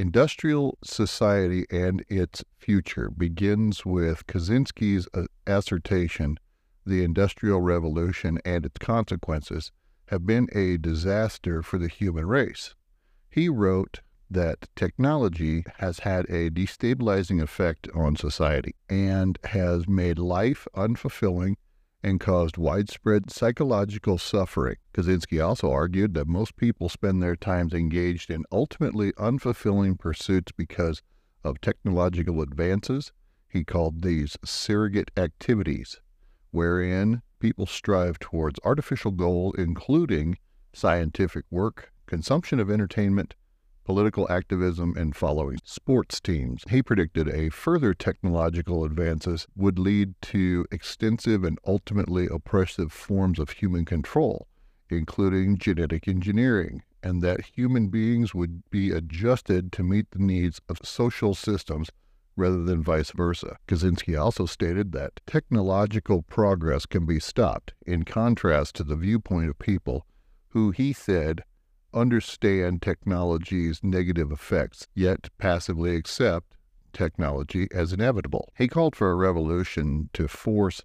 Industrial society and its future begins with Kaczynski's uh, assertion the Industrial Revolution and its consequences have been a disaster for the human race. He wrote that technology has had a destabilizing effect on society and has made life unfulfilling and caused widespread psychological suffering. Kaczynski also argued that most people spend their times engaged in ultimately unfulfilling pursuits because of technological advances. He called these surrogate activities, wherein people strive towards artificial goal, including scientific work, consumption of entertainment, political activism, and following sports teams. He predicted a further technological advances would lead to extensive and ultimately oppressive forms of human control, including genetic engineering, and that human beings would be adjusted to meet the needs of social systems rather than vice versa. Kaczynski also stated that technological progress can be stopped, in contrast to the viewpoint of people who he said understand technology's negative effects, yet passively accept technology as inevitable. He called for a revolution to force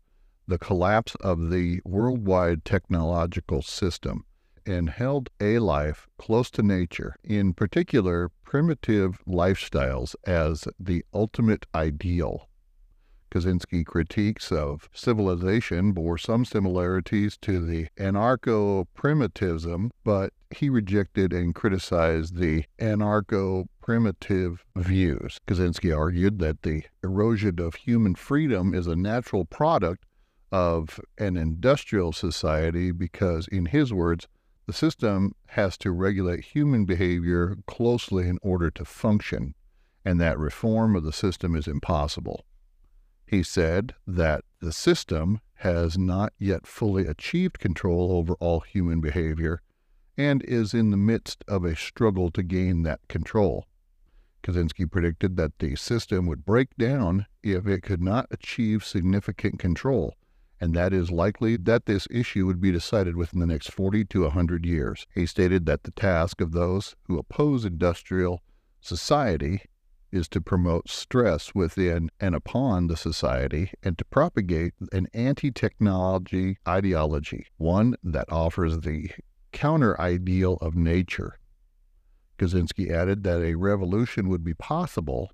the collapse of the worldwide technological system and held a life close to nature, in particular primitive lifestyles, as the ultimate ideal. Kaczynski critiques of civilization bore some similarities to the anarcho primitivism, but he rejected and criticized the anarcho primitive views. Kaczynski argued that the erosion of human freedom is a natural product of an industrial society because, in his words, the system has to regulate human behavior closely in order to function, and that reform of the system is impossible. He said that the system has not yet fully achieved control over all human behavior and is in the midst of a struggle to gain that control. Kaczynski predicted that the system would break down if it could not achieve significant control and that is likely that this issue would be decided within the next 40 to 100 years. He stated that the task of those who oppose industrial society is to promote stress within and upon the society and to propagate an anti technology ideology, one that offers the counter ideal of nature. Kaczynski added that a revolution would be possible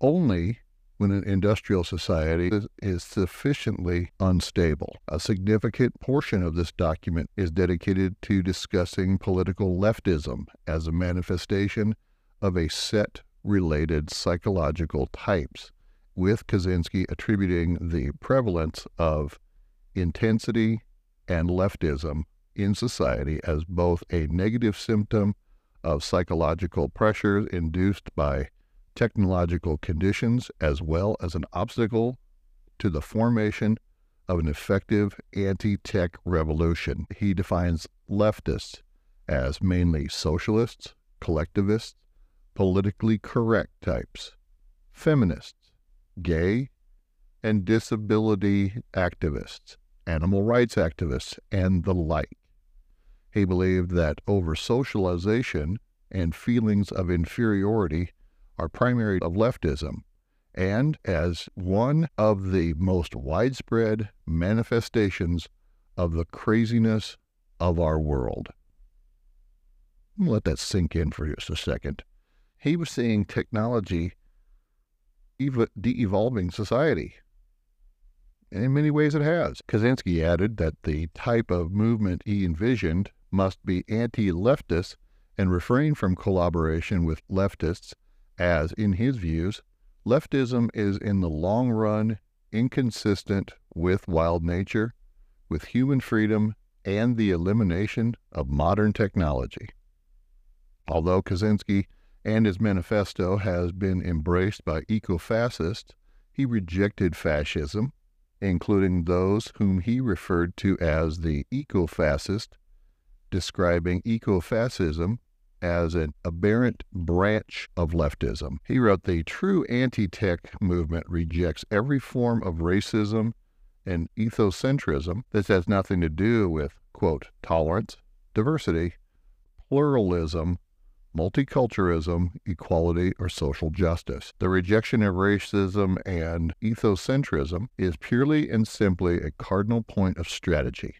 only when an industrial society is, is, sufficiently unstable. A significant portion of this document is dedicated to discussing political leftism as a manifestation of a set related psychological types, with Kaczynski attributing the prevalence of intensity and leftism in society as both a negative symptom of psychological pressures induced by technological conditions as well as an obstacle to the formation of an effective anti tech revolution. He defines leftists as mainly socialists, collectivists, politically correct types, feminists, gay, and disability activists, animal rights activists, and the like. He believed that over socialization and feelings of inferiority are primary of leftism and as one of the most widespread manifestations of the craziness of our world. Let that sink in for just a second. He was seeing technology de evolving society. And in many ways, it has. Kaczynski added that the type of movement he envisioned must be anti leftist and refrain from collaboration with leftists as, in his views, leftism is in the long run inconsistent with wild nature, with human freedom, and the elimination of modern technology. Although Kaczynski and his manifesto has been embraced by eco-fascists, he rejected fascism, including those whom he referred to as the eco-fascist, describing eco-fascism as an aberrant branch of leftism. He wrote the true anti tech movement rejects every form of racism and ethocentrism. This has nothing to do with, quote, tolerance, diversity, pluralism, multiculturalism, equality, or social justice. The rejection of racism and ethocentrism is purely and simply a cardinal point of strategy.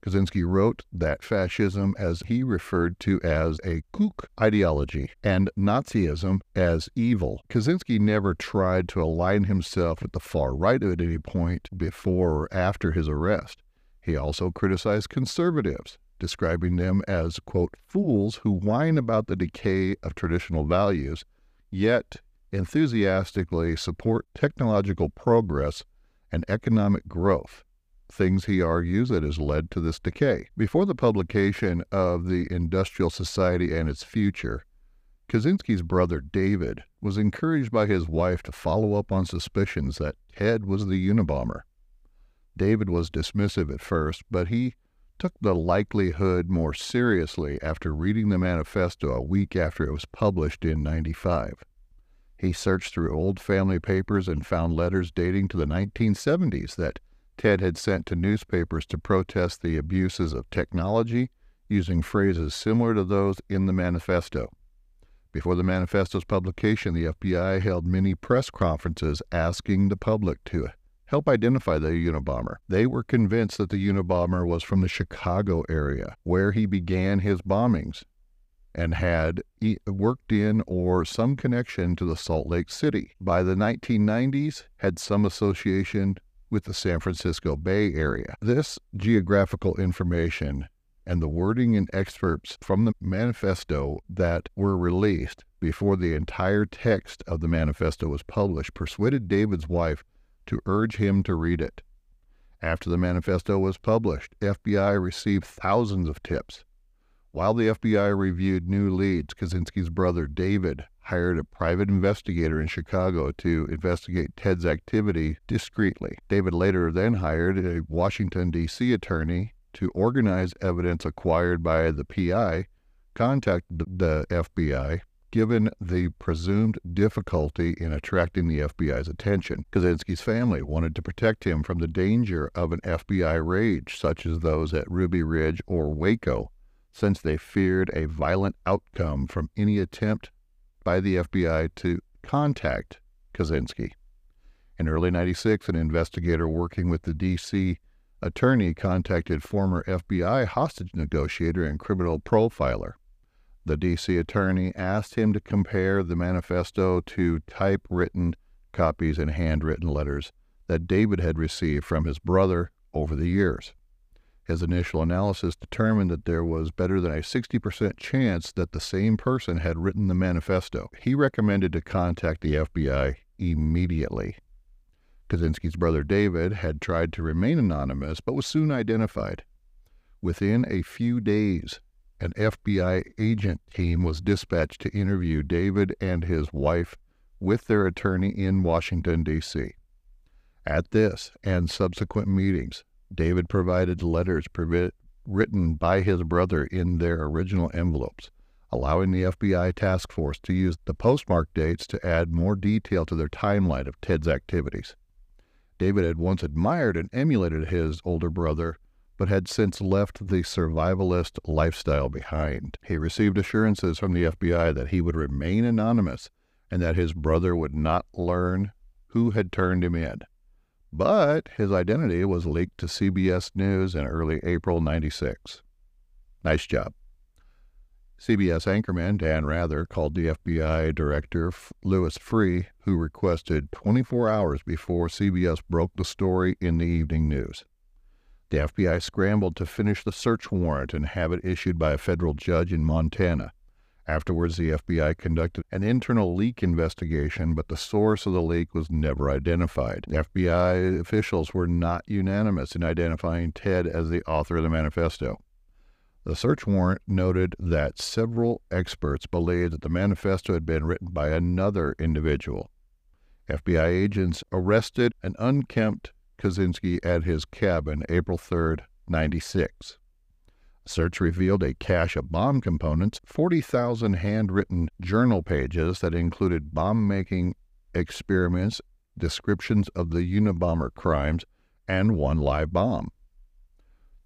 Kaczynski wrote that fascism, as he referred to as a kook ideology, and Nazism as evil. Kaczynski never tried to align himself with the far right at any point before or after his arrest. He also criticized conservatives, describing them as, quote, fools who whine about the decay of traditional values, yet enthusiastically support technological progress and economic growth things he argues that has led to this decay. Before the publication of The Industrial Society and Its Future, Kaczynski's brother David was encouraged by his wife to follow up on suspicions that Ted was the Unabomber. David was dismissive at first, but he took the likelihood more seriously after reading the manifesto a week after it was published in 95. He searched through old family papers and found letters dating to the 1970s that Ted had sent to newspapers to protest the abuses of technology using phrases similar to those in the manifesto. Before the manifesto's publication, the FBI held many press conferences asking the public to help identify the Unabomber. They were convinced that the Unabomber was from the Chicago area, where he began his bombings and had worked in or some connection to the Salt Lake City. By the 1990s, had some association with the San Francisco Bay Area. This geographical information and the wording and excerpts from the manifesto that were released before the entire text of the manifesto was published persuaded David's wife to urge him to read it. After the manifesto was published, FBI received thousands of tips. While the FBI reviewed new leads, Kaczynski's brother David hired a private investigator in Chicago to investigate Ted's activity discreetly. David later then hired a Washington, D.C. attorney to organize evidence acquired by the PI, contacted the FBI given the presumed difficulty in attracting the FBI's attention. Kaczynski's family wanted to protect him from the danger of an FBI raid, such as those at Ruby Ridge or Waco, since they feared a violent outcome from any attempt by the FBI to contact Kaczynski. In early 96, an investigator working with the D.C attorney contacted former FBI hostage negotiator and criminal profiler. The D.C. attorney asked him to compare the manifesto to typewritten copies and handwritten letters that David had received from his brother over the years. His initial analysis determined that there was better than a 60% chance that the same person had written the manifesto. He recommended to contact the FBI immediately. Kaczynski's brother David had tried to remain anonymous but was soon identified. Within a few days, an FBI agent team was dispatched to interview David and his wife with their attorney in Washington, D.C. At this and subsequent meetings, David provided letters written by his brother in their original envelopes, allowing the FBI task force to use the postmark dates to add more detail to their timeline of Ted's activities. David had once admired and emulated his older brother, but had since left the survivalist lifestyle behind. He received assurances from the FBI that he would remain anonymous and that his brother would not learn who had turned him in. But his identity was leaked to CBS News in early April 96. Nice job. CBS anchorman Dan Rather called the FBI director Louis Freeh, who requested 24 hours before CBS broke the story in the evening news. The FBI scrambled to finish the search warrant and have it issued by a federal judge in Montana. Afterwards, the FBI conducted an internal leak investigation, but the source of the leak was never identified. FBI officials were not unanimous in identifying Ted as the author of the manifesto. The search warrant noted that several experts believed that the manifesto had been written by another individual. FBI agents arrested an unkempt Kaczynski at his cabin April 3, 96. A search revealed a cache of bomb components, 40,000 handwritten journal pages that included bomb making experiments, descriptions of the Unabomber crimes, and one live bomb.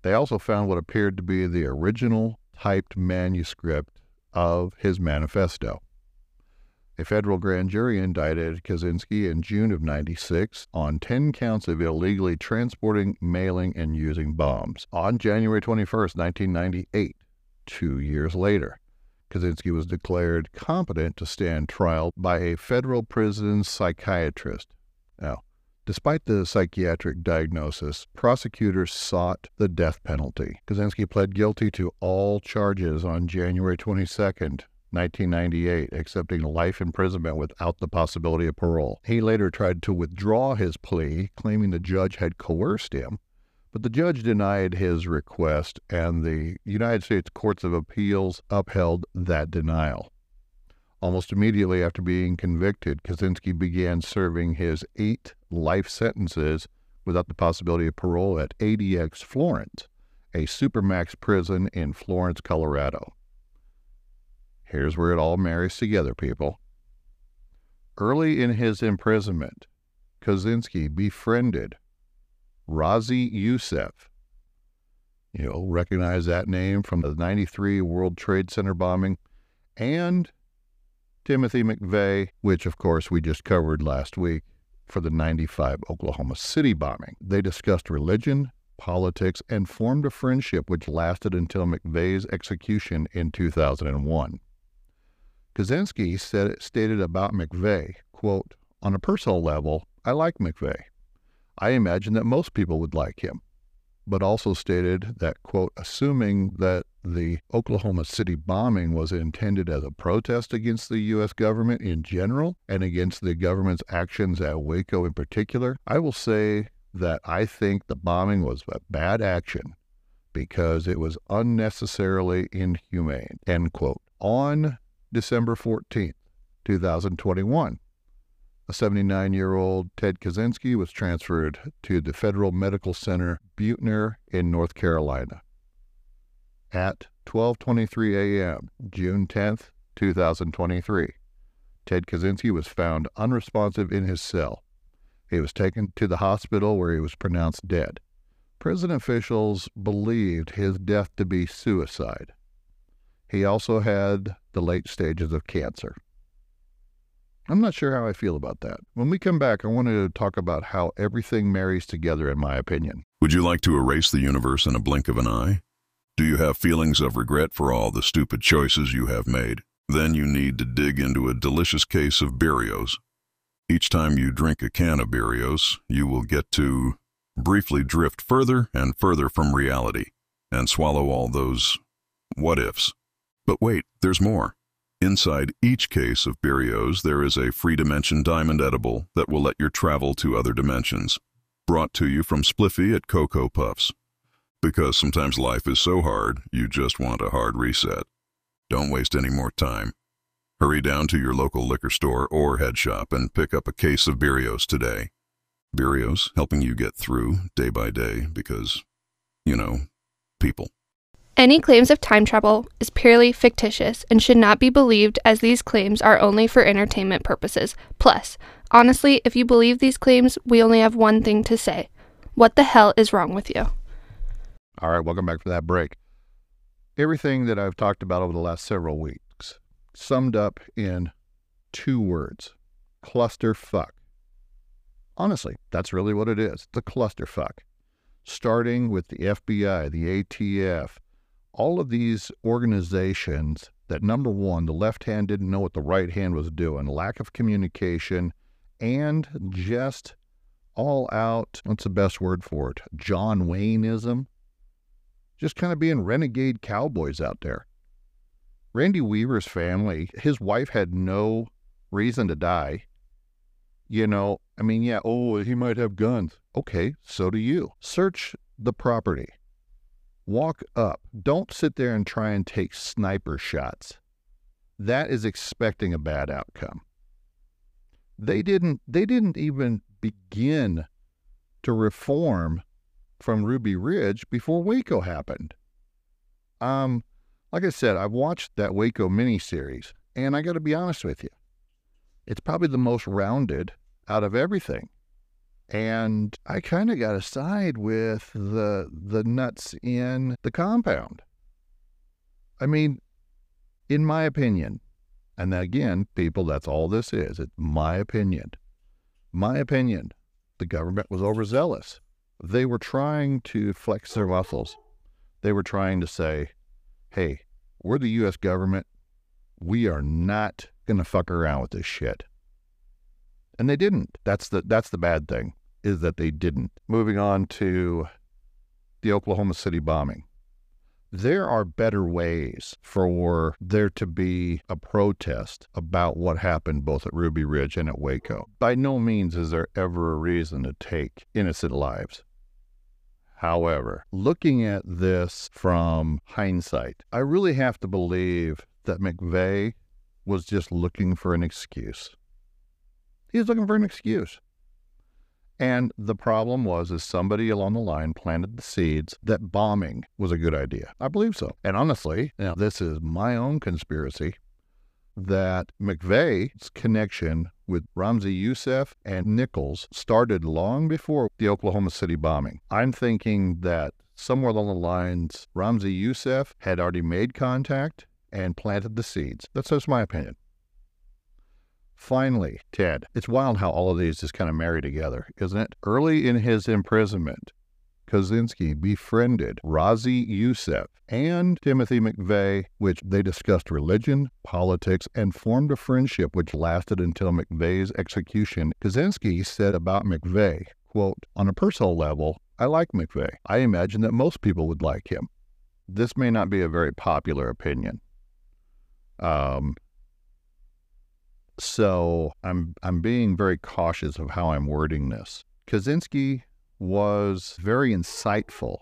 They also found what appeared to be the original typed manuscript of his manifesto. A federal grand jury indicted Kaczynski in June of 96 on 10 counts of illegally transporting, mailing, and using bombs. On January 21, 1998, two years later, Kaczynski was declared competent to stand trial by a federal prison psychiatrist. Now, Despite the psychiatric diagnosis, prosecutors sought the death penalty. Kaczynski pled guilty to all charges on January 22, 1998, accepting life imprisonment without the possibility of parole. He later tried to withdraw his plea, claiming the judge had coerced him, but the judge denied his request, and the United States Courts of Appeals upheld that denial. Almost immediately after being convicted, Kaczynski began serving his eight life sentences without the possibility of parole at ADX Florence, a supermax prison in Florence, Colorado. Here's where it all marries together, people. Early in his imprisonment, Kaczynski befriended Ramzi Youssef. You'll recognize that name from the 93 World Trade Center bombing and Timothy McVeigh, which of course we just covered last week for the 95 Oklahoma City bombing. They discussed religion, politics, and formed a friendship which lasted until McVeigh's execution in 2001. Kaczynski said, stated about McVeigh, quote, On a personal level, I like McVeigh. I imagine that most people would like him but also stated that, quote, assuming that the Oklahoma City bombing was intended as a protest against the U.S. government in general and against the government's actions at Waco in particular, I will say that I think the bombing was a bad action because it was unnecessarily inhumane, end quote. On December 14th, 2021, a 79 year old Ted Kaczynski was transferred to the Federal Medical Center Butner in North Carolina. At 12:23 a.m., June 10th, 2023, Ted Kaczynski was found unresponsive in his cell. He was taken to the hospital where he was pronounced dead. Prison officials believed his death to be suicide. He also had the late stages of cancer. I'm not sure how I feel about that. When we come back, I want to talk about how everything marries together, in my opinion. Would you like to erase the universe in a blink of an eye? Do you have feelings of regret for all the stupid choices you have made? Then you need to dig into a delicious case of Berrios. Each time you drink a can of Berrios, you will get to briefly drift further and further from reality and swallow all those what ifs. But wait, there's more. Inside each case of Berrios, there is a free dimension diamond edible that will let you travel to other dimensions. Brought to you from Spliffy at Cocoa Puffs. Because sometimes life is so hard, you just want a hard reset. Don't waste any more time. Hurry down to your local liquor store or head shop and pick up a case of Berrios today. Berrios, helping you get through day by day because, you know, people. Any claims of time travel is purely fictitious and should not be believed as these claims are only for entertainment purposes. Plus, honestly, if you believe these claims, we only have one thing to say. What the hell is wrong with you? All right, welcome back for that break. Everything that I've talked about over the last several weeks summed up in two words clusterfuck. Honestly, that's really what it is the clusterfuck. Starting with the FBI, the ATF, all of these organizations that number one, the left hand didn't know what the right hand was doing, lack of communication, and just all out, what's the best word for it? John Wayneism. Just kind of being renegade cowboys out there. Randy Weaver's family, his wife had no reason to die. You know, I mean, yeah, oh, he might have guns. Okay, so do you. Search the property walk up. Don't sit there and try and take sniper shots. That is expecting a bad outcome. They didn't they didn't even begin to reform from Ruby Ridge before Waco happened. Um, like I said, I've watched that Waco miniseries, and I got to be honest with you, it's probably the most rounded out of everything and I kind of got to side with the the nuts in the compound. I mean, in my opinion, and again, people, that's all this is. It's my opinion. My opinion. The government was overzealous. They were trying to flex their muscles. They were trying to say, "Hey, we're the U.S. government. We are not going to fuck around with this shit." And they didn't. That's the that's the bad thing is that they didn't. Moving on to the Oklahoma City bombing. There are better ways for there to be a protest about what happened both at Ruby Ridge and at Waco. By no means is there ever a reason to take innocent lives. However, looking at this from hindsight, I really have to believe that McVeigh was just looking for an excuse. He was looking for an excuse. And the problem was is somebody along the line planted the seeds that bombing was a good idea. I believe so. And honestly, now this is my own conspiracy that McVeigh's connection with Ramzi Youssef and Nichols started long before the Oklahoma City bombing. I'm thinking that somewhere along the lines, Ramzi Youssef had already made contact and planted the seeds. That's just my opinion. Finally, Ted. It's wild how all of these just kind of marry together, isn't it? Early in his imprisonment, Kaczynski befriended Ramzi Youssef and Timothy McVeigh, which they discussed religion, politics, and formed a friendship which lasted until McVeigh's execution. Kaczynski said about McVeigh, quote, on a personal level, I like McVeigh. I imagine that most people would like him. This may not be a very popular opinion. Um, so I'm I'm being very cautious of how I'm wording this. Kaczynski was very insightful,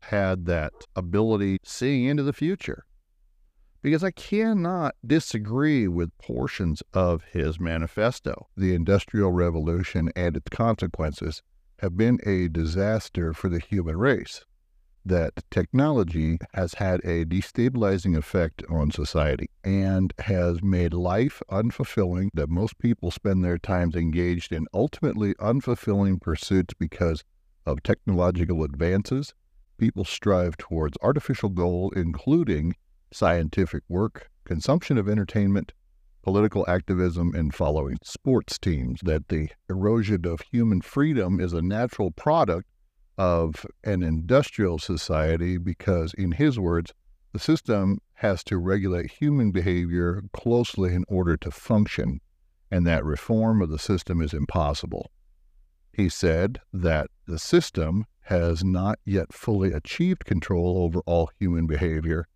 had that ability seeing into the future. Because I cannot disagree with portions of his manifesto. The Industrial Revolution and its consequences have been a disaster for the human race that technology has had a destabilizing effect on society and has made life unfulfilling, that most people spend their times engaged in ultimately unfulfilling pursuits because of technological advances. People strive towards artificial goal, including scientific work, consumption of entertainment, political activism, and following sports teams. That the erosion of human freedom is a natural product of an industrial society because, in his words, the system has to regulate human behavior closely in order to function, and that reform of the system is impossible. He said that the system has not yet fully achieved control over all human behavior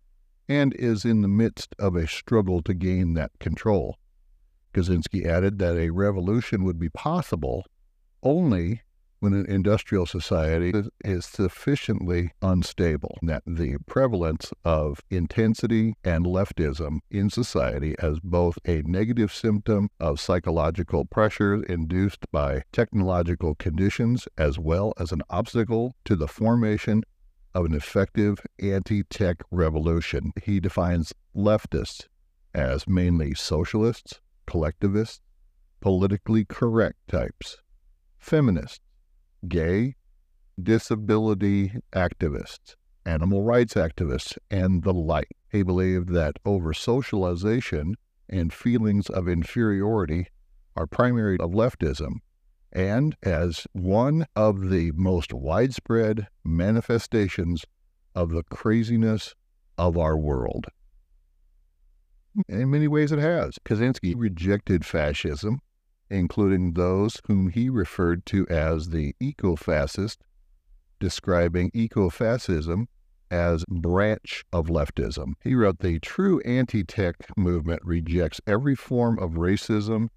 and is in the midst of a struggle to gain that control. Kaczynski added that a revolution would be possible only when an industrial society is sufficiently unstable, that the prevalence of intensity and leftism in society as both a negative symptom of psychological pressures induced by technological conditions as well as an obstacle to the formation of an effective anti tech revolution. He defines leftists as mainly socialists, collectivists, politically correct types, feminists, gay, disability activists, animal rights activists, and the like. He believed that over socialization and feelings of inferiority are primary of leftism, and as one of the most widespread manifestations of the craziness of our world. In many ways, it has. Kaczynski rejected fascism including those whom he referred to as the eco-fascist, describing eco-fascism as branch of leftism. He wrote the true anti-tech movement rejects every form of racism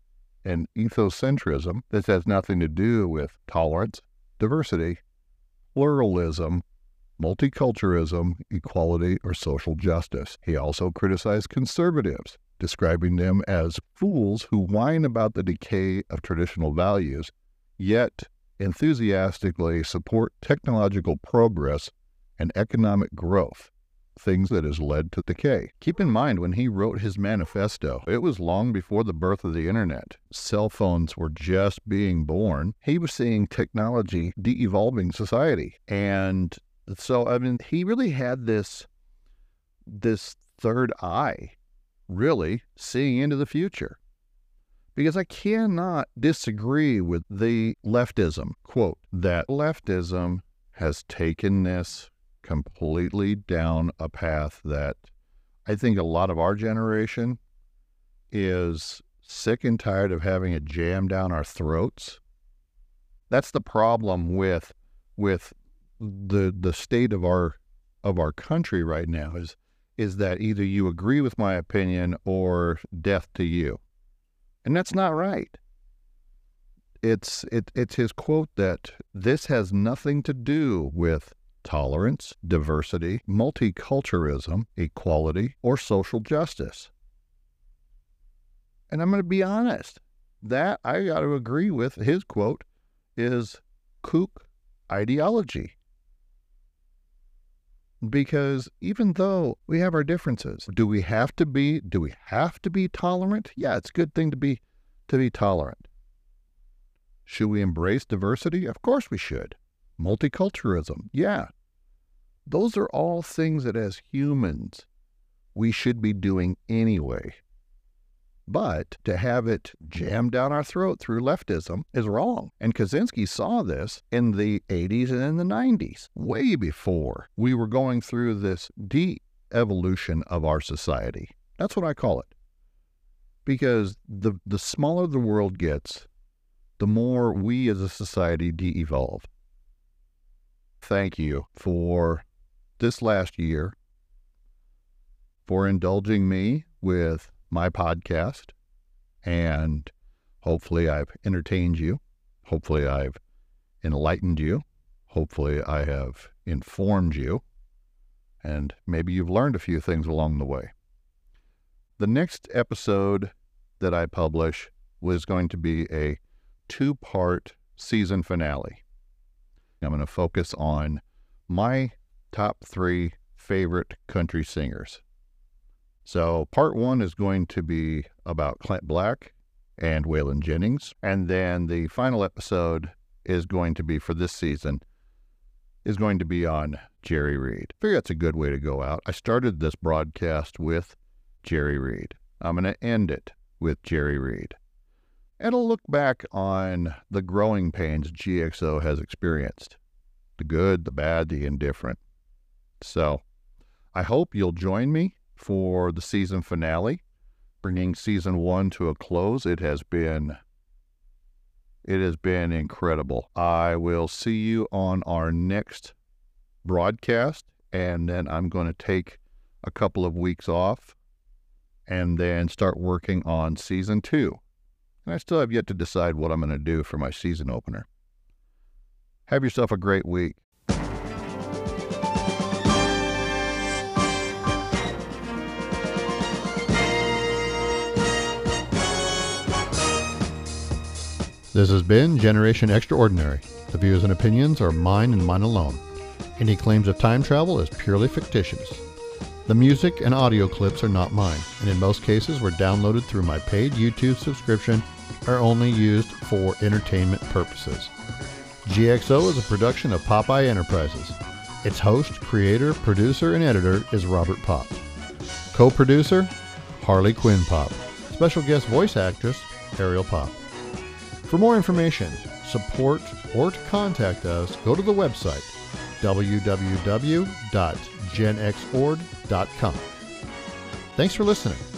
and ethnocentrism. This has nothing to do with tolerance, diversity, pluralism, multiculturalism, equality, or social justice. He also criticized conservatives describing them as fools who whine about the decay of traditional values, yet enthusiastically support technological progress and economic growth, things that has led to decay. Keep in mind, when he wrote his manifesto, it was long before the birth of the internet. Cell phones were just being born. He was seeing technology de evolving society. And so, I mean, he really had this, this third eye really seeing into the future. Because I cannot disagree with the leftism, quote, that leftism has taken this completely down a path that I think a lot of our generation is sick and tired of having it jammed down our throats. That's the problem with with the the state of our of our country right now is is that either you agree with my opinion or death to you. And that's not right. It's it, it's his quote that this has nothing to do with tolerance, diversity, multiculturalism, equality, or social justice. And I'm going to be honest, that I got to agree with his quote is kook ideology because even though we have our differences, do we have to be do we have to be tolerant? Yeah, it's a good thing to be to be tolerant. Should we embrace diversity? Of course we should. Multiculturalism, yeah. Those are all things that as humans we should be doing anyway. But to have it jammed down our throat through leftism is wrong. And Kaczynski saw this in the 80s and in the 90s, way before we were going through this de evolution of our society. That's what I call it. Because the, the smaller the world gets, the more we as a society de evolve. Thank you for this last year, for indulging me with my podcast. And hopefully, I've entertained you. Hopefully, I've enlightened you. Hopefully, I have informed you. And maybe you've learned a few things along the way. The next episode that I publish was going to be a two part season finale. I'm going to focus on my top three favorite country singers. So, part one is going to be about Clint Black and Waylon Jennings. And then the final episode is going to be for this season, is going to be on Jerry Reed. I figure that's a good way to go out. I started this broadcast with Jerry Reed. I'm going to end it with Jerry Reed. And I'll look back on the growing pains GXO has experienced the good, the bad, the indifferent. So I hope you'll join me for the season finale, bringing season one to a close. It has been it has been incredible. I will see you on our next broadcast, and then I'm going to take a couple of weeks off and then start working on season two. And I still have yet to decide what I'm going to do for my season opener. Have yourself a great week. This has been Generation Extraordinary. The views and opinions are mine and mine alone. Any claims of time travel is purely fictitious. The music and audio clips are not mine, and in most cases were downloaded through my paid YouTube subscription are only used for entertainment purposes. GXO is a production of Popeye Enterprises. Its host, creator, producer, and editor is Robert Pop. Co-producer, Harley Quinn Pop. Special guest voice actress, Ariel Pop. For more information, support, or to contact us, go to the website www.genxord.com. Thanks for listening.